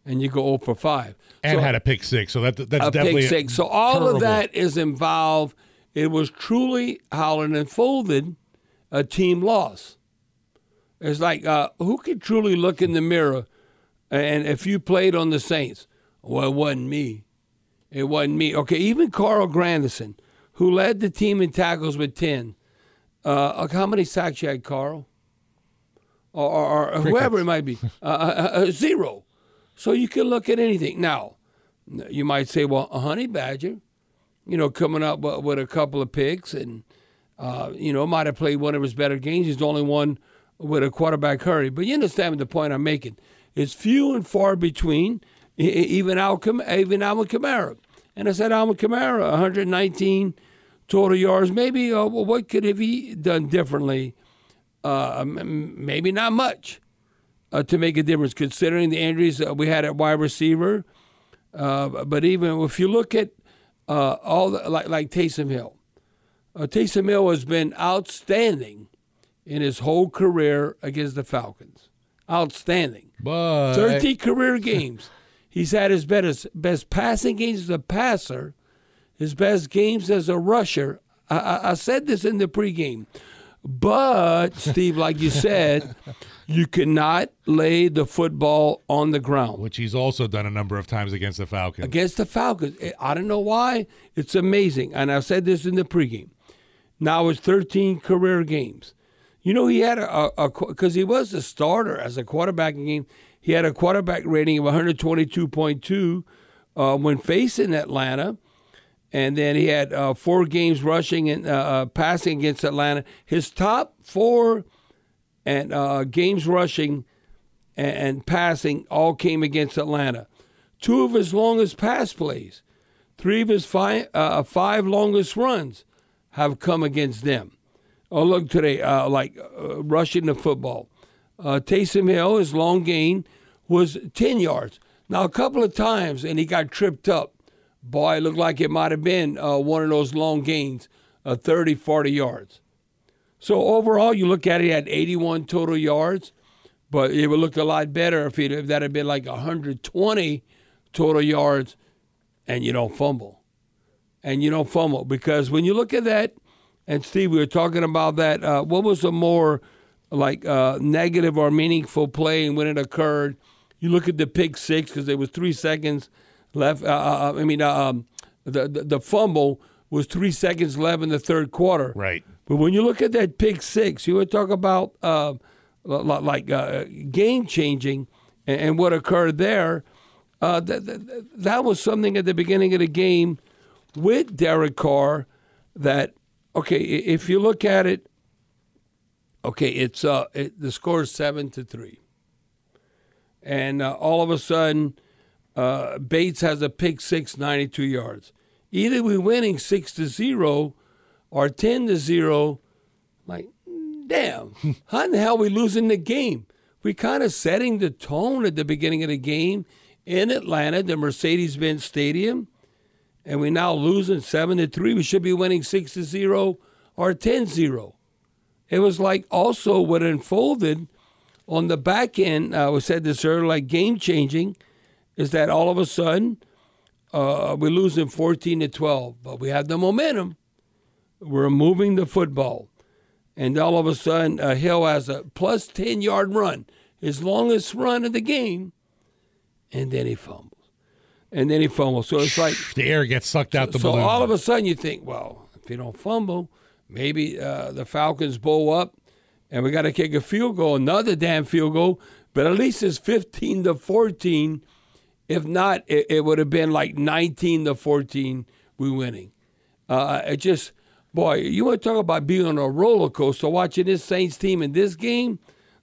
and you go 0 for five. And So- had a pick six. So that, that's a definitely pick six. So all terrible. of that is involved. It was truly how it unfolded. A team loss. It's like uh, who could truly look in the mirror, and if you played on the Saints, well, it wasn't me. It wasn't me. Okay, even Carl Granderson, who led the team in tackles with ten. Uh, how many sacks you had, Carl? Or, or, or whoever it might be, uh, uh, uh, zero. So you can look at anything. Now, you might say, well, a honey badger, you know, coming up with a couple of picks and, uh, you know, might have played one of his better games. He's the only one with a quarterback hurry. But you understand the point I'm making. It's few and far between, even Alcom, even Alvin Kamara. And I said, Alvin Kamara, 119 total yards. Maybe, uh, well, what could have he done differently? Uh, maybe not much uh, to make a difference, considering the injuries we had at wide receiver. Uh, but even if you look at uh, all the, like like Taysom Hill, uh, Taysom Hill has been outstanding in his whole career against the Falcons. Outstanding. But 30 career games. [laughs] He's had his best, best passing games as a passer, his best games as a rusher. I, I, I said this in the pregame. But, Steve, like you said, [laughs] you cannot lay the football on the ground. Which he's also done a number of times against the Falcons. Against the Falcons. I don't know why. It's amazing. And I've said this in the pregame. Now it's 13 career games. You know, he had a, because he was a starter as a quarterback game. He had a quarterback rating of 122.2 uh, when facing Atlanta. And then he had uh, four games rushing and uh, uh, passing against Atlanta. His top four and uh, games rushing and, and passing all came against Atlanta. Two of his longest pass plays, three of his five, uh, five longest runs have come against them. Oh, look today, uh, like uh, rushing the football. Uh, Taysom Hill, his long gain was 10 yards. Now, a couple of times, and he got tripped up. Boy, it looked like it might have been uh, one of those long gains, uh, 30, 40 yards. So overall, you look at it, he had 81 total yards, but it would look a lot better if, if that had been like 120 total yards and you don't fumble. And you don't fumble because when you look at that, and Steve, we were talking about that. Uh, what was a more like uh, negative or meaningful play and when it occurred? You look at the pick six because there was three seconds left. Uh, uh, I mean, uh, um, the, the the fumble was three seconds left in the third quarter. Right. But when you look at that pick six, you would talk about uh, like uh, game changing and, and, what occurred there. Uh, that, that, that was something at the beginning of the game with Derek Carr that okay, if you look at it, okay, it's uh, it, the score is seven to three, and uh, all of a sudden, uh, Bates has a pick six, 92 yards. Either we're winning six to zero, or ten to zero. Like, damn, [laughs] how in the hell are we losing the game? We kind of setting the tone at the beginning of the game in Atlanta, the Mercedes-Benz Stadium and we're now losing seven to three. We should be winning six to zero or 10-0. It was like also what unfolded on the back end. Uh, we said this earlier, like game changing, is that all of a sudden uh, we're losing 14 to 12, but we have the momentum. We're moving the football, and all of a sudden uh, Hill has a plus 10 yard run, his longest run of the game, and then he fumbles and then he fumbles. So it's like the air gets sucked out the ball. so balloon. all of a sudden you think, well, if you don't fumble, maybe uh, the Falcons bow up, and we got to kick a field goal, another damn field goal. But at least it's fifteen to fourteen. If not, it, it would have been like nineteen to fourteen. We winning. Uh, it just, boy, you want to talk about being on a roller coaster watching this Saints team in this game?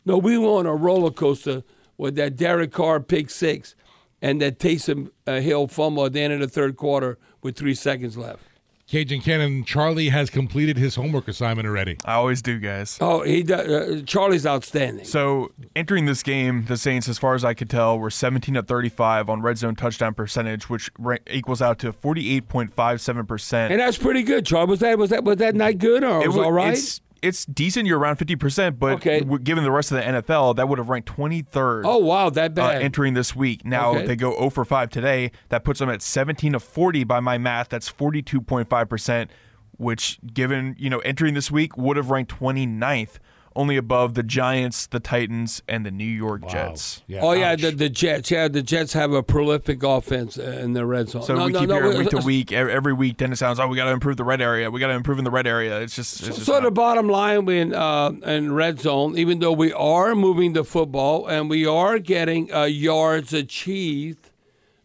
No, we were on a roller coaster with that Derek Carr pick six and that Taysom uh, Hill fumble at the end of the third quarter with three seconds left. Cajun Cannon, Charlie has completed his homework assignment already. I always do, guys. Oh, he does, uh, Charlie's outstanding. So entering this game, the Saints, as far as I could tell, were 17 to 35 on red zone touchdown percentage, which ra- equals out to 48.57 percent. And that's pretty good, Charlie. Was that was that was that not good or it was all right? It's, it's decent. You're around 50%, but Okay. given the rest of the NFL, that would have ranked 23rd. Oh, wow, that Uh, bad. entering this week. Now Okay. they go 0 for 5 today. That puts them at 17 of 40 by my math. That's 42.5%, which, given, you know, entering this week, would have ranked 29th, only above the Giants, the Titans, and the New York Jets. oh yeah, the, the Jets. Yeah, the Jets have a prolific offense uh, in the red zone. So no, we no, keep no, hearing we- week to [laughs] week, every week, Dennis sounds, oh, we got to improve the red area. We got to improve in the red area. It's just, it's just So the bottom line, we in uh, in red zone, even though we are moving the football and we are getting uh, yards achieved,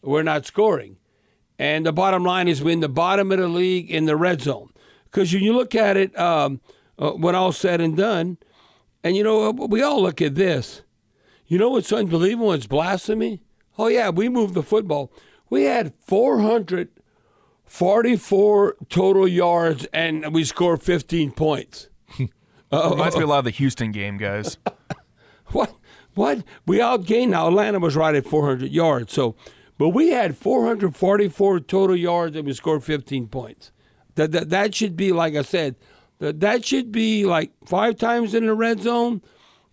we're not scoring. And the bottom line is we're in the bottom of the league in the red zone. Because when you look at it, um, uh, when all said and done, and you know, uh, we all look at this. You know what's unbelievable? It's blasphemy. Oh yeah, we moved the football. We had 444 total yards, and we scored 15 points. [laughs] reminds me a lot of the Houston game, guys. [laughs] What? What? We outgained. Now Atlanta was right at 400 yards. So, but we had 444 total yards and we scored 15 points. That that, that should be like I said. That that should be like five times in the red zone.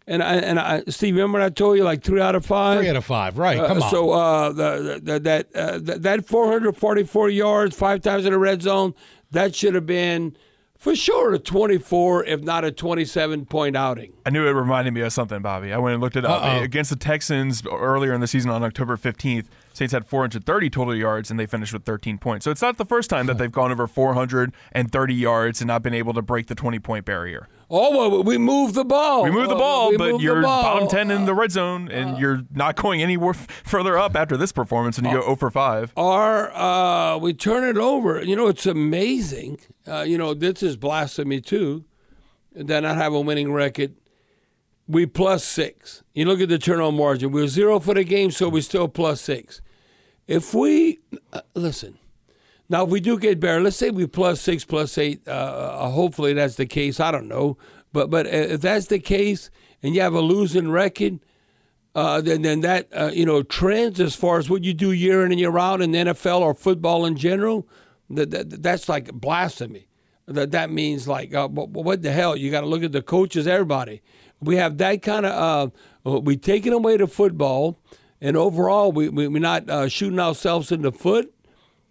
And I, and I, Steve, remember I told you like three out of five. Three out of five, right? Uh, Come on. So uh, the, the, that uh, that that 444 yards, five times in the red zone, that should have been for sure a 24, if not a 27 point outing. I knew it reminded me of something, Bobby. I went and looked it up. Uh-oh. Against the Texans earlier in the season on October 15th, Saints had 430 total yards and they finished with 13 points. So it's not the first time that they've gone over 430 yards and not been able to break the 20 point barrier. Oh, well, we moved the ball. We moved the Uh, ball, but you're ball. bottom 10 in the red zone and you're not going anywhere f- further up after this performance and you go 0 for 5. Or uh, we turn it over. You know, it's amazing. Uh, you know, this is blasphemy too. That not have a winning record. We plus six. You look at the turnover margin. We were zero for the game, so we still plus six. If we uh, listen, now if we do get better, let's say we plus six, plus eight. Uh, uh, hopefully that's the case. I don't know, but but if that's the case, and you have a losing record, uh, then then that uh, you know trends as far as what you do year in and year out in the NFL or football in general, that, that that's like blasphemy. That that means like uh, what, what the hell? You got to look at the coaches, everybody. We have that kind of uh, we taking away the football, and overall we, we we're not uh, shooting ourselves in the foot,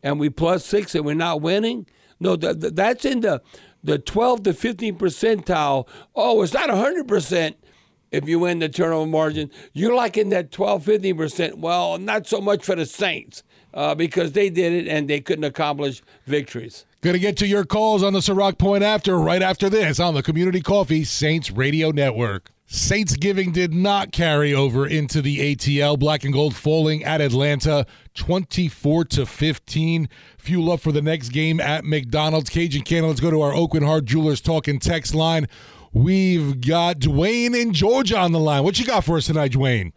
and we plus six and we're not winning. No, that, that- that's in the the twelve to fifteen percentile. Oh, it's not hundred percent if you win the turnover margin. You're like in that 12, 15%. Well, not so much for the Saints uh, because they did it and they couldn't accomplish victories. Going to get to your calls on the Ciroc Point after, right after this, on the Community Coffee Saints Radio Network. Saints giving did not carry over into the ATL. Black and gold falling at Atlanta 24 to 15. Fuel up for the next game at McDonald's. Cajun Cannon, let's go to our Aucoin Hart Jewelers talking text line. We've got Dwayne in Georgia on the line. What you got for us tonight, Dwayne?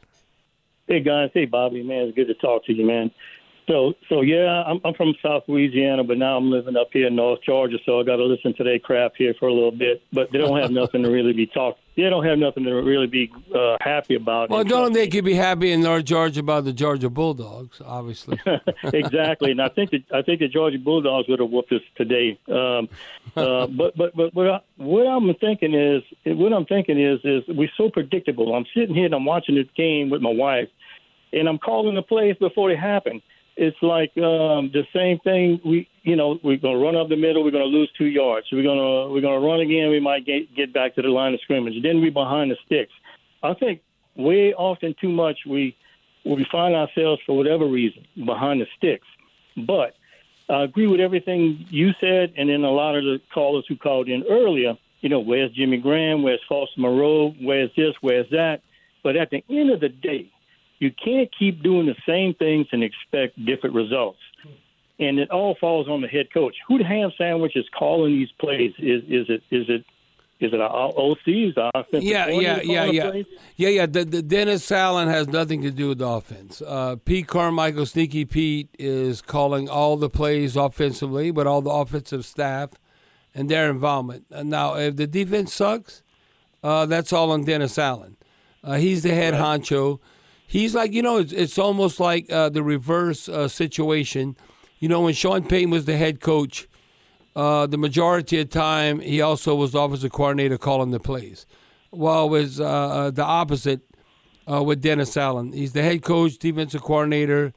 Hey guys, hey Bobby, man, it's good to talk to you, man. So, so yeah, I'm, I'm from South Louisiana, but now I'm living up here in North Georgia, so I got to listen to their crap here for a little bit. But they don't have nothing to [laughs] really be talk. They don't have nothing to really be uh, happy about. Well, don't they could be happy in North Georgia about the Georgia Bulldogs, obviously. [laughs] exactly, and I think that I think the Georgia Bulldogs would have whooped us today. Um, uh, [laughs] but but but what, I, what I'm thinking is what I'm thinking is is we're so predictable. I'm sitting here and I'm watching this game with my wife, and I'm calling the plays before they happen. It's like um, the same thing. We you know we're going to run up the middle. We're going to lose two yards. We're going to we're going to run again. We might get get back to the line of scrimmage. Then we're behind the sticks. I think way often too much we we find ourselves for whatever reason behind the sticks. But I agree with everything you said, and then a lot of the callers who called in earlier. You know, where's Jimmy Graham? Where's Foster Moreau? Where's this? Where's that? But at the end of the day, you can't keep doing the same things and expect different results. And it all falls on the head coach. Who the ham sandwich is calling these plays? Is is it is it is it our OCs? Our offensive Yeah, yeah, yeah, yeah, plays? yeah, yeah. The, the Dennis Allen has nothing to do with the offense. Uh, Pete Carmichael, Sneaky Pete, is calling all the plays offensively, but all the offensive staff and their involvement. Uh, Now, if the defense sucks, uh, that's all on Dennis Allen. Uh, he's the head honcho. He's like, you know, it's, it's almost like uh, the reverse uh, situation. You know, when Sean Payton was the head coach, uh, the majority of time he also was the offensive coordinator calling the plays. Well, it was uh, uh, the opposite uh, with Dennis Allen. He's the head coach, defensive coordinator,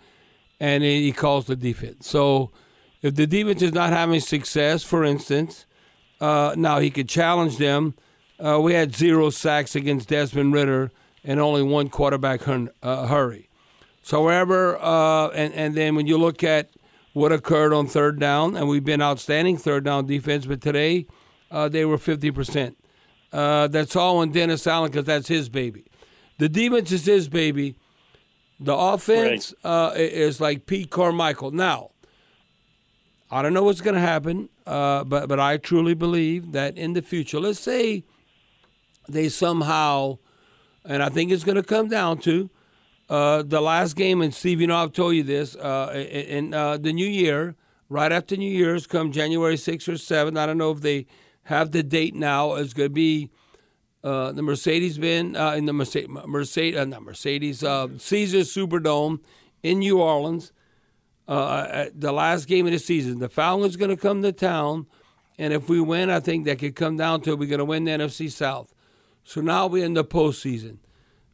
and he calls the defense. So if the defense is not having success, for instance, now he could challenge them. We had zero sacks against Desmond Ridder and only one quarterback hun- uh, hurry. So wherever, uh, and and then when you look at what occurred on third down, and we've been outstanding third down defense, but today uh, they were fifty percent. Uh, that's all on Dennis Allen because that's his baby. The defense is his baby. The offense uh, is like Pete Carmichael. Now, I don't know what's going to happen, uh, but but I truly believe that in the future, let's say they somehow, and I think it's going to come down to uh, the last game. And Steve, you know I've told you this uh, in uh, the new year, right after New Year's, come January sixth or seventh. I don't know if they have the date now. It's going to be uh, the Mercedes Benz uh, in the Mercedes, Mercedes, uh, not Mercedes, Caesar Superdome in New Orleans. At the last game of the season, the Falcons going to come to town, and if we win, I think that could come down to we're going to win the NFC South. So now we're in the postseason.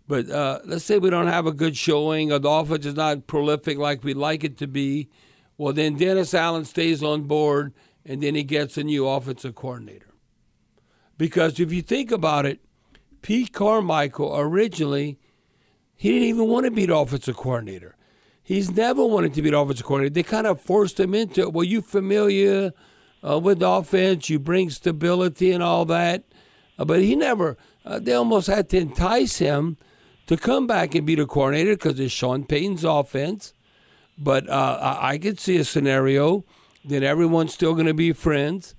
But uh, let's say we don't have a good showing, or the offense is not prolific like we'd like it to be. Well, then Dennis Allen stays on board, and then he gets a new offensive coordinator. Because if you think about it, Pete Carmichael originally, he didn't even want to be the offensive coordinator. He's never wanted to be the offensive coordinator. They kind of forced him into it. Well, you familiar uh, with the offense, you bring stability and all that. Uh, but he never, uh, they almost had to entice him to come back and be the coordinator because it's Sean Payton's offense. But uh, I, could see a scenario that everyone's still going to be friends,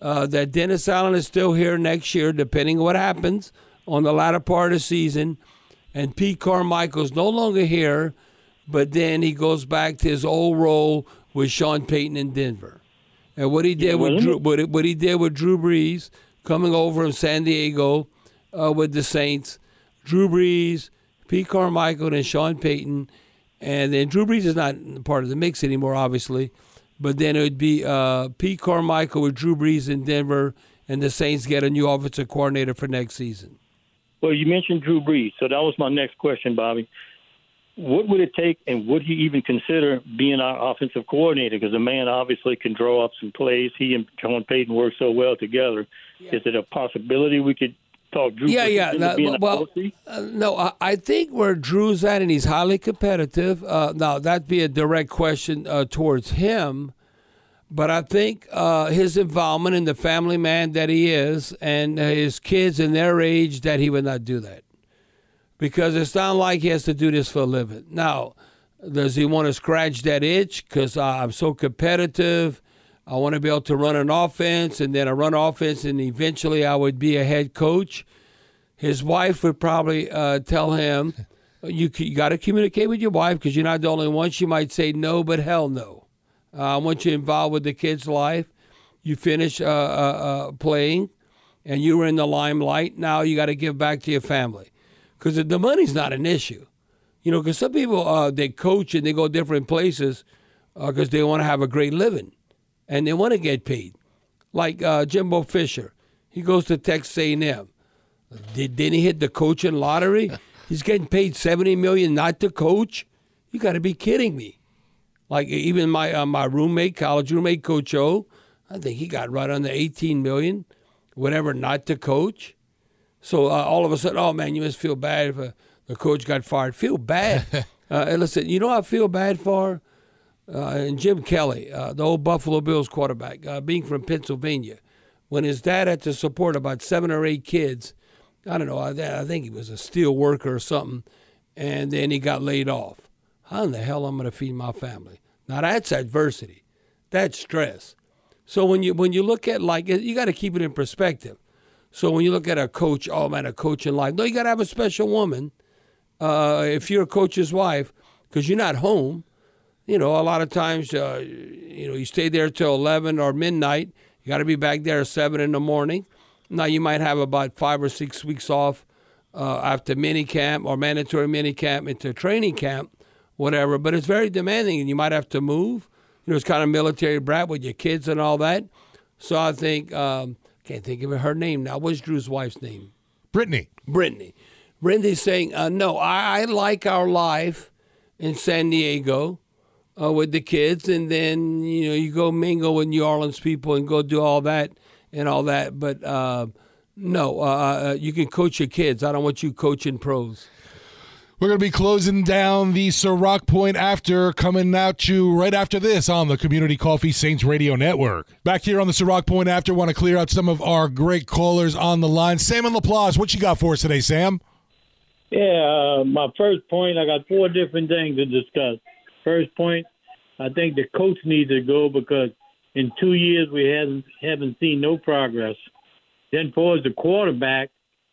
uh, that Dennis Allen is still here next year, depending on what happens on the latter part of the season, and Pete Carmichael's no longer here, but then he goes back to his old role with Sean Payton in Denver. And what he did with Drew, what he did with Drew Brees coming over from San Diego uh, with the Saints, Drew Brees, Pete Carmichael, and Sean Payton, and then Drew Brees is not part of the mix anymore, obviously. But then it would be uh, Pete Carmichael with Drew Brees in Denver, and the Saints get a new offensive coordinator for next season. Well, you mentioned Drew Brees, so that was my next question, Bobby. What would it take, and would he even consider being our offensive coordinator? Because the man obviously can draw up some plays. He and John Payton work so well together. Is it a possibility we could Drew? yeah, yeah. into no, being well, uh, no, I, I think where Drew's at, and he's highly competitive. Uh, now that'd be a direct question uh, towards him, but I think uh, his involvement in the family man that he is, and uh, his kids and their age, that he would not do that because it's not like he has to do this for a living. Now, does he want to scratch that itch? Because uh, I'm so competitive. I want to be able to run an offense, and then I run offense, and eventually I would be a head coach. His wife would probably uh, tell him, "You, you got to communicate with your wife because you're not the only one." She might say no, but hell no. Uh, I want you involved with the kid's life. You finish uh, uh, uh, playing, and you were in the limelight. Now you got to give back to your family because the money's not an issue. You know, because some people uh, they coach and they go different places because they want to have a great living and they want to get paid. Like uh, Jimbo Fisher, he goes to Texas A&M. Did, didn't he hit the coaching lottery? [laughs] He's getting paid seventy million not to coach. You got to be kidding me. Like even my uh, my roommate, college roommate, Coach O, I think he got right under eighteen million, whatever, not to coach. So uh, all of a sudden, oh man, you must feel bad if uh, the coach got fired. Feel bad. [laughs] uh, listen, you know what I feel bad for? Uh, and Jim Kelly, uh, the old Buffalo Bills quarterback, uh, being from Pennsylvania, when his dad had to support about seven or eight kids, I don't know, I, I think he was a steel worker or something, and then he got laid off. How in the hell am I going to feed my family? Now that's adversity, that's stress. So when you when you look at like you got to keep it in perspective. So when you look at a coach, oh man, a coach in life, no, you got to have a special woman. Uh, if you're a coach's wife, because you're not home, you know, a lot of times, uh, you know, you stay there till 11 or midnight. You got to be back there at 7 in the morning. Now, you might have about five or six weeks off uh, after mini camp or mandatory mini camp into training camp, whatever, but it's very demanding and you might have to move. You know, it's kind of military brat with your kids and all that. So I think, um, can't think of her name now. What's Drew's wife's name? Brittany. Brittany. Brittany's saying, uh, no, I, I like our life in San Diego uh, with the kids, and then you know you go mingle with New Orleans people and go do all that and all that. But uh, no, uh, uh, you can coach your kids. I don't want you coaching pros. We're going to be closing down the Ciroc Point after coming at you right after this on the Community Coffee Saints Radio Network. Back here on the Ciroc Point after, want to clear out some of our great callers on the line. Sam and LaPlace, what you got for us today, Sam? Yeah, uh, my first point, I got four different things to discuss. First point, I think the coach needs to go because in two years we haven't haven't seen no progress. Then for the quarterback,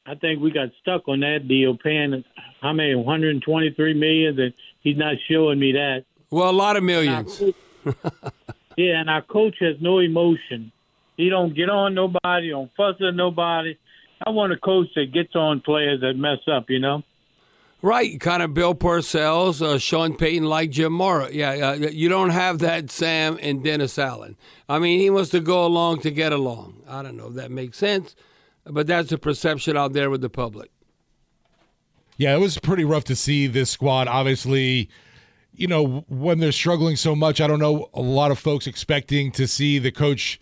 I think we got stuck on that deal, paying how many 123 million, and he's not showing me that. Well, a lot of millions. [laughs] Yeah, and our coach has no emotion. He don't get on nobody, don't fuss at nobody. I want a coach that gets on players that mess up, you know. Right, kind of Bill Parcells, uh, Sean Payton, like Jim Mora. Yeah, uh, you don't have that Sam and Dennis Allen. I mean, he wants to go along to get along. I don't know if that makes sense, but that's the perception out there with the public. Yeah, it was pretty rough to see this squad. Obviously, you know, when they're struggling so much, I don't know a lot of folks expecting to see the coach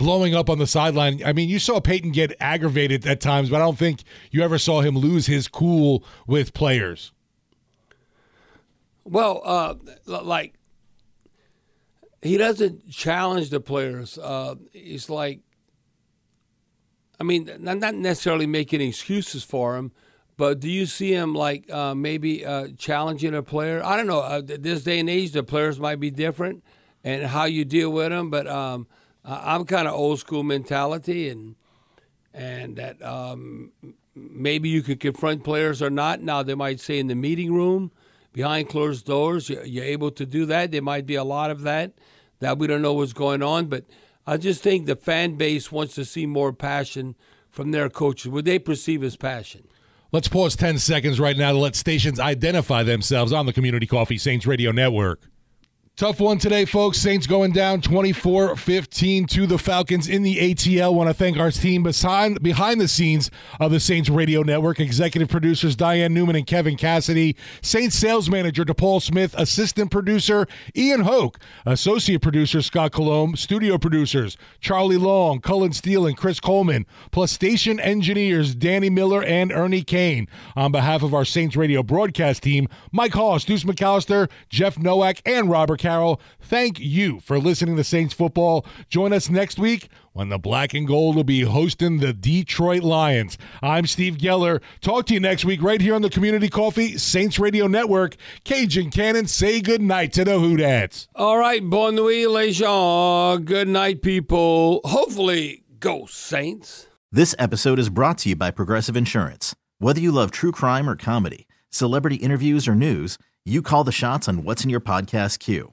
blowing up on the sideline. I mean, you saw Payton get aggravated at times, but I don't think you ever saw him lose his cool with players. Well, uh, like he doesn't challenge the players. Uh, he's like, I mean, not necessarily making excuses for him, but do you see him like uh, maybe uh, challenging a player? I don't know. Uh, this day and age, the players might be different, and how you deal with them. But um, I'm kind of old school mentality, and and that um, maybe you could confront players or not. Now they might say in the meeting room, behind closed doors, you're able to do that. There might be a lot of that that we don't know what's going on, but I just think the fan base wants to see more passion from their coaches. What they perceive as passion. Let's pause 10 seconds right now to let stations identify themselves on the Community Coffee Saints Radio Network. Tough one today, folks. Saints going down 24 15 to the Falcons in the ATL. Want to thank our team behind, behind the scenes of the Saints Radio Network executive producers Diane Newman and Kevin Cassidy, Saints sales manager DePaul Smith, assistant producer Ian Hoke, associate producer Scott Colomb, studio producers Charlie Long, Cullen Steele, and Chris Coleman, plus station engineers Danny Miller and Ernie Kane. On behalf of our Saints Radio broadcast team, Mike Hoss, Deuce McAllister, Jeff Nowak, and Robert Carroll, thank you for listening to Saints football. Join us next week when the black and gold will be hosting the Detroit Lions. I'm Steve Geller. Talk to you next week right here on the Community Coffee Saints Radio Network. Cajun Cannon, say good night to the Who Dats. All right, bon nuit, les gens. Good night, people. Hopefully, go Saints. This episode is brought to you by Progressive Insurance. Whether you love true crime or comedy, celebrity interviews or news, you call the shots on what's in your podcast queue.